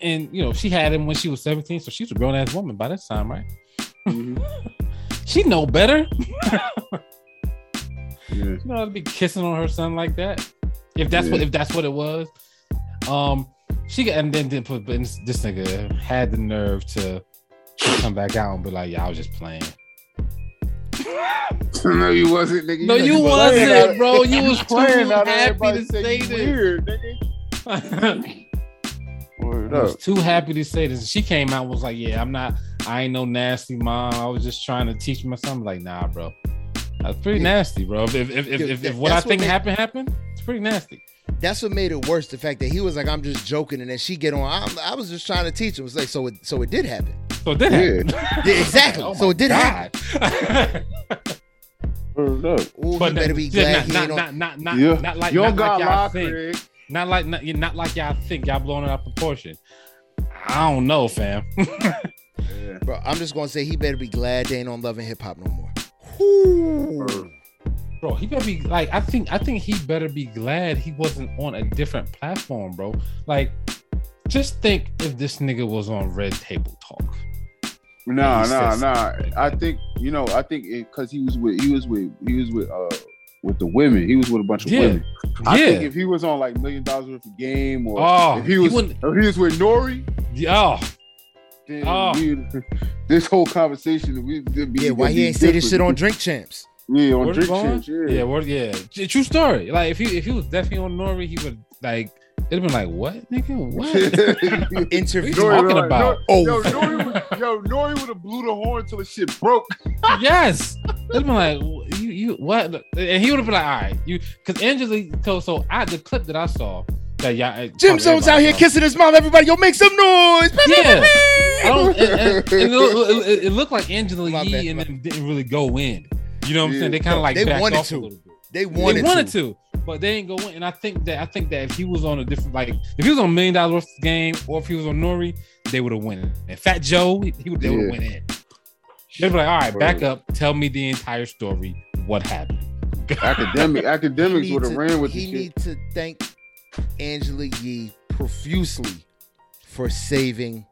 And you know, she had him when she was 17, so she's a grown ass woman by this time, right? Mhm. She know better. Yeah. you know, to be kissing on her son like that. If that's what if that's what it was. Um, she got and then, then put but this nigga had the nerve to, come back out and be like, "Yeah, I was just playing." no, you wasn't, nigga. No, you was wasn't, out- bro. You was playing too happy to say this. Weird, nigga. Word I was up. too happy to say this. She came out and was like, "Yeah, I'm not. I ain't no nasty mom. I was just trying to teach my son." I'm like, nah, bro. That's pretty Yeah. nasty, bro. If if if, if, Yeah, if, what I that's what think they- happened happened, it's pretty nasty. That's what made it worse. The fact that he was like, "I'm just joking," and then she get on. I'm, I was just trying to teach him. It's like, so it, so it did happen. So it did Yeah. happen. Yeah, exactly. Oh so it did happen. God. Word up. Ooh, but he better be glad he not, ain't not, on. not, not, not, Yeah. not like you not don't like y'all locked, think. Craig. Not like not, not like y'all think. Y'all blowing it out of proportion. I don't know, fam. Yeah. Bro, I'm just gonna say he better be glad they ain't on Love and Hip Hop no more. Ooh. Word. bro, he better be like. I think. I think he better be glad he wasn't on a different platform, bro. Like, just think if this nigga was on Red Table Talk. Nah, He nah, nah. I think you know. I think because he was with he was with he was with uh with the women. He was with a bunch of Yeah. women. I yeah. think if he was on like million dollars worth of game or oh, if he was wouldn't. if he was with Nori, Oh, then Oh. we, this whole conversation we would be Yeah, why he be ain't say this shit on. Drink Champs? Yeah, on Word drink Bond? Yeah, yeah, word, yeah. True story. Like if he if he was definitely on Nori, he would like. It'd been like, what, nigga? What? Interview. What are you talking like, about? Nori- Oh. Yo, Nori would, yo, Nori would have blew the horn till the shit broke. yes. It'd been like, you, you, what? And he would have been like, all right, you, because Angela. So, so I the clip that I saw that y'all. Jim probably Jones out here saw. kissing his mom. Everybody, yo, make some noise. Yeah. I don't. And, and- and it, it, it looked like Angela Yee and my- them didn't really go in. You know what I'm saying? They kind of like They backed wanted off to. a little bit. They wanted, they wanted to. to. but they ain't go in. And I think that I think that if he was on a different like if he was on a Million Dollar Worth of Game or if he was on Nori, they would have won. And Fat Joe, he, he would they would have Yeah. went in. They'd be like, all right, back up, tell me the entire story. What happened? Academic academics would have ran with the He shit. need to thank Angela Yee profusely for saving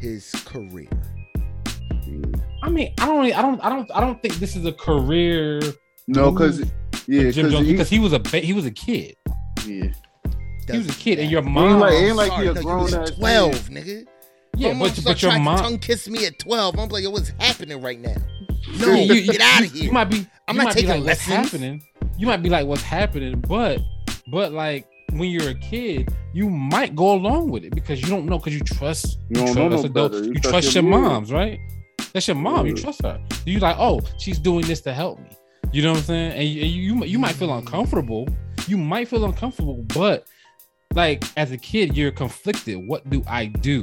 his career. I mean, I don't, I don't, I don't, I don't think this is a career. No, because yeah, Jim Jones because because he was a ba- he was a kid. yeah. He was a kid, and your your mom. like- ain't like he a no, you grown was ass 12, nigga. yeah, My but but your mom. tongue kiss me at 12. I'm like, yo, what's happening right now? No, Yeah, you- get out of here. You might be. I'm you not might be taking like, what's happening. You might be like, what's happening, but but like when you're a kid, you might go along with it because you don't know because you trust. You don't trust know no adults. You, You trust, trust your your moms, right? That's your mom. You trust her. You like, oh, she's doing this to help me. You know what I'm saying? And you and you, you, you might feel uncomfortable. You might feel uncomfortable, but like as a kid, you're conflicted. What do I do?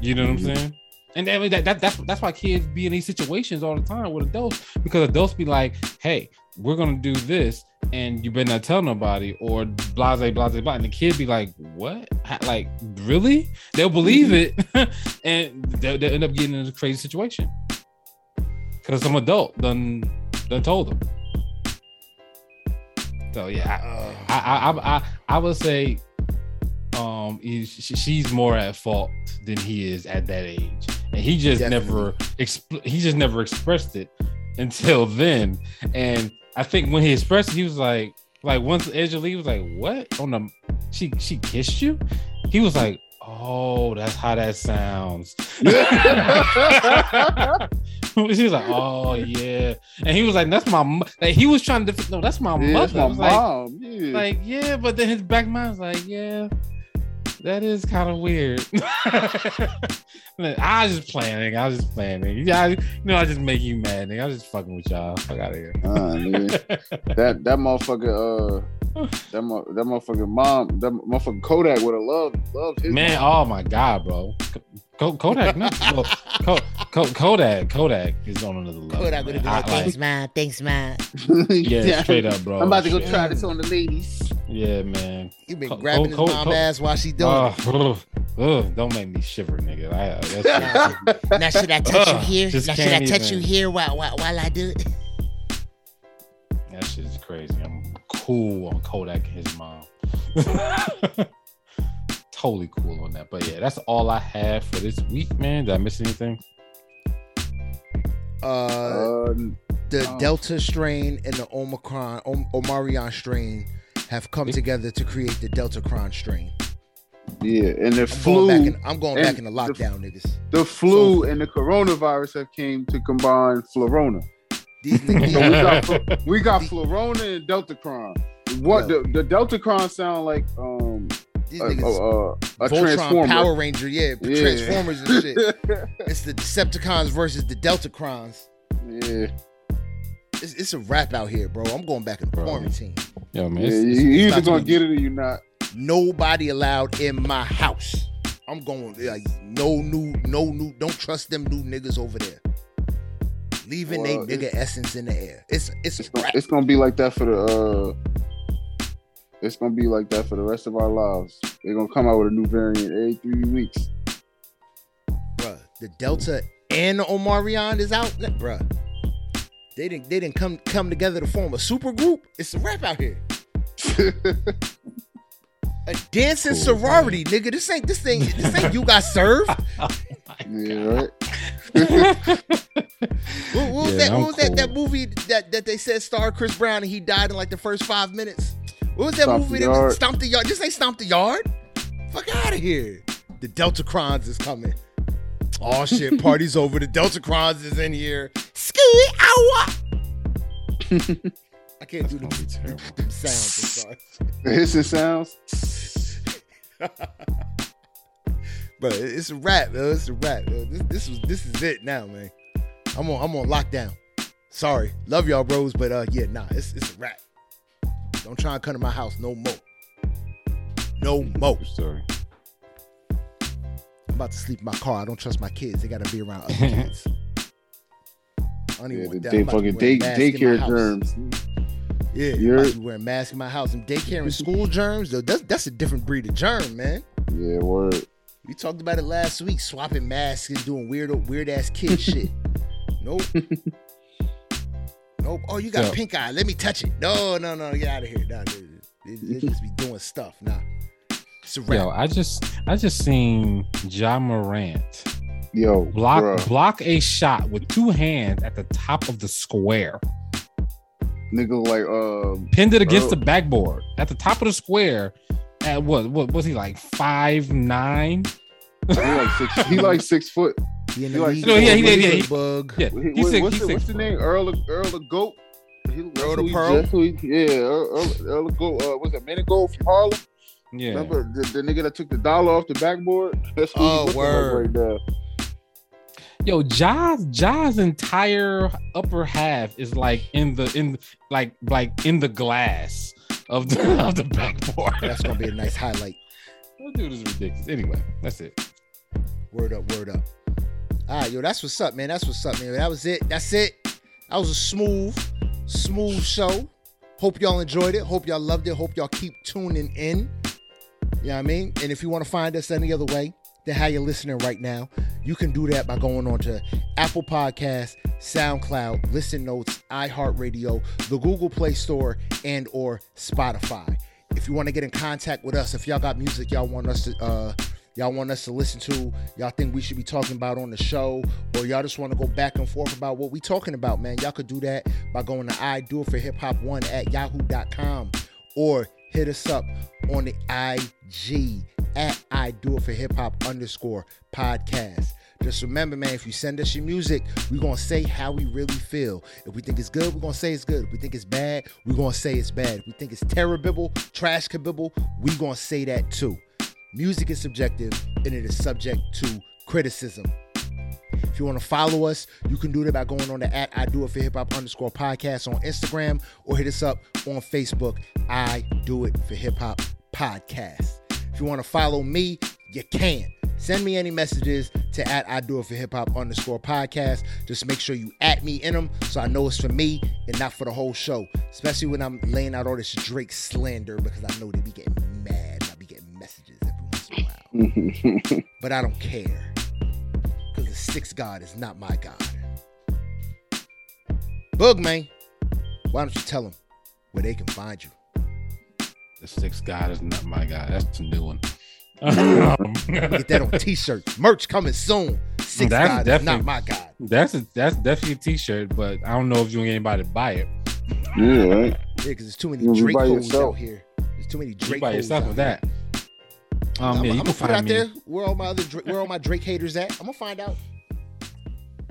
You know what Mm-hmm. I'm saying? And that, that, that that's that's why kids be in these situations all the time with adults because adults be like, "Hey, we're gonna do this, and you better not tell nobody," or blase blase blah, and the kid be like, "What? Ha- Like really?" They'll believe it, and they'll, they'll end up getting in a crazy situation because some adult done done told them. So yeah, I, I, I, I, I would say um, he, she's more at fault than he is at that age, and he just Definitely. never exp- he just never expressed it until then. And I think when he expressed it, he was like, like once Angela Yee was like, "What on the she she kissed you?" He was like, "Oh, that's how that sounds." she was like, "Oh yeah," and he was like, "That's my mo-. like." He was trying to no, that's my Yeah, mother. that's I my was like, mom. yeah. like yeah, but then his back mind was like, yeah, that is kind of weird. I was just playing, nigga. I was just playing, nigga. Yeah, I, you know, I just make you mad, nigga. I was just fucking with y'all. Fuck out of here. Uh, that that motherfucker, uh, that mo- that motherfucking mom, that motherfucking Kodak would have loved loved his Man, mom. oh my god, bro. Ko- Kodak, no, well, Ko- Ko- Kodak, Kodak is on another level. Kodak would have been like, thanks, man. Thanks, man. yeah, straight up, bro. I'm about to go Shit. try this on the ladies. Yeah, man. You've been grabbing Ko- his Ko- mom Ko- ass while she doing Oh, it. ugh, ugh, don't make me shiver, nigga. I, that's Now should I touch you here? just Now should I can't touch you here while while, while I do it? That shit is crazy. I'm cool on Kodak and his mom. totally cool on that. But yeah, that's all I have for this week, man. Did I miss anything? Uh, Uh, the oh. Delta strain and the Omicron Om- Omarion strain have come together to create the Delta Deltacron strain. yeah, and the I'm flu, going back in. I'm going back in the the- lockdown, niggas. the flu, and the coronavirus have came to combine Florona. These So we got we got Florona and Deltacron. What the, the Deltacron sound like? Um, These a, niggas. a, a, a Voltron, transformer. Power Ranger, yeah, Yeah. Transformers and shit. It's the Decepticons versus the Deltacrons. yeah, It's, it's a rap out here, bro. I'm going back in quarantine. Yo, man. yeah. It's, You it's, you either gonna get it or you're not. Nobody allowed in my house. I'm going like no new, no new. Don't trust them new niggas over there. Leaving Well, they nigga essence in the air. It's it's a It's gonna, it's gonna be like that for the. uh It's gonna be like that for the rest of our lives. They're gonna come out with a new variant every three weeks. bruh. The Delta and the Omarion is out, Nah, bruh. They didn't they didn't come come together to form a super group. It's a rap out here. A dancing Cool, sorority, nigga. This ain't this thing. this ain't you got served. yeah, right. What, what was Yeah, that? I'm What was that? That movie that, that they said starred Chris Brown and he died in like the first five minutes. What was that Stomp the movie? That was Yard. Stomp the yard. This ain't Stomp the Yard. Fuck out of here. The Deltacrons is coming. Oh shit! Party's over. The Delta Deltacrons is in here. Scooey ow! I can't do That's the, gonna be terrible. the sounds. I'm sorry. The hissing sounds. But it's a wrap, yo. It's a wrap. Yo. This, this was this is it now, man. I'm on I'm on lockdown. Sorry, love y'all, bros, but uh, yeah, nah, it's it's a wrap. Don't try and come to my house no more. No more. True story. I'm about to sleep in my car. I don't trust my kids. They gotta be around other kids. I don't even Yeah, the want that. day I'm about to be fucking day, wearing masks in my daycare house. germs. Yeah, I'm You're- about to be wearing masks in my house. And daycare and school germs, though, that's that's a different breed of germ, man. Yeah, word. We talked about it last week, swapping masks and doing weird, weird ass kid shit. Nope. nope. Oh, you got Yeah. pink eye. Let me touch it. No, no, no. Get out of here. Nah, they, they, they just be doing stuff. Nah. It's a wrap. Yo, I just I just seen Ja Morant Yo, block bruh. block a shot with two hands at the top of the square. nigga like um pinned it against Oh. the backboard at the top of the square. At what? What was he like? Five nine? he like six he like six foot. He in he like- league. No, yeah, he a yeah, he- bug. Yeah, What- he's six. what's he's the, six what's the name? Earl of, Earl of Goat. He, that's Earl the who Pearl? that's he- yeah, Earl, Earl, Earl of Goat. Uh, what's that? Manigault from Harlem. Yeah. Remember the, the nigga that took the dollar off the backboard? That's Oh, word. right now. Yo, Ja's Ja's entire upper half is like in the in like like in the glass of the of the backboard. That's gonna be a nice highlight. That dude is ridiculous. Anyway, that's it. Word up, word up. All right, yo, that's what's up, man. That's what's up, man. That was it. That's it. That was a smooth, smooth show. Hope y'all enjoyed it. Hope y'all loved it. Hope y'all keep tuning in. You know what I mean? And if you want to find us any other way than how you're listening right now, you can do that by going on to Apple Podcasts, SoundCloud, Listen Notes, iHeartRadio, the Google Play Store, and or Spotify. if you want to get in contact with us, if y'all got music y'all want us to uh y'all want us to listen to, y'all think we should be talking about on the show, or y'all just want to go back and forth about what we talking about, man, y'all could do that by going to I do it for hip hop one at yahoo.com or hit us up on the IG at I do it for hip hop underscore podcast. Just remember, man, if you send us your music, we're gonna say how we really feel. If we think it's good, we're gonna say it's good. If we think it's bad, we're gonna say it's bad. If we think it's terrible, trash kabibble, we're gonna say that too. Music is subjective and it is subject to criticism. If you want to follow us, you can do that by going on the at I do it for hip hop underscore podcast on Instagram or hit us up on Facebook. I do it for hip hop podcast. If you want to follow me, you can. Send me any messages to at I do it for hip hop underscore podcast. Just make sure you at me in them so I know it's for me and not for the whole show. Especially when I'm laying out all this Drake slander because I know they be getting mad. I be getting messages every once in a while. but I don't care the sixth God is not my God. Boog, man, why don't you tell them where they can find you? The sixth God is not my God. That's a new one. Get that on t-shirts. Merch coming soon. Six That's God is not my God. That's a, that's definitely a t-shirt, but I don't know if you want anybody to buy it. Yeah, right. Yeah, because there's too many You'll Drake by out here. There's too many You Drake by hoes yourself out with here. That. Um, I'm, yeah, I'm you gonna can put out me. there. Where all my other where all my Drake haters at? I'm gonna find out.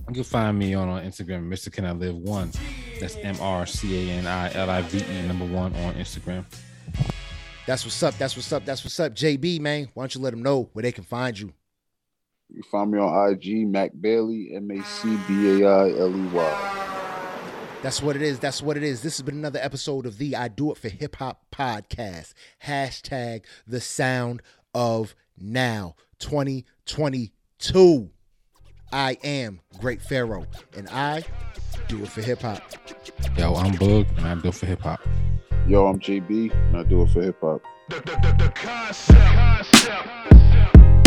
You can find me on, on Instagram, Mr. Can I Live One. That's M R C A N I L I V E number one on Instagram. That's what's up. That's what's up. That's what's up. JB, man, why don't you let them know where they can find you? You find me on IG, Mac Bailey, M A C B A I L E Y. That's what it is. That's what it is. This has been another episode of the I Do It for Hip Hop podcast. Hashtag the sound of now 2022. I am Great Pharaoh, and I do it for hip hop. Yo, I'm Boog, and I do it for hip hop. Yo, I'm JB, and I do it for hip hop. The, the, the, the concept. concept.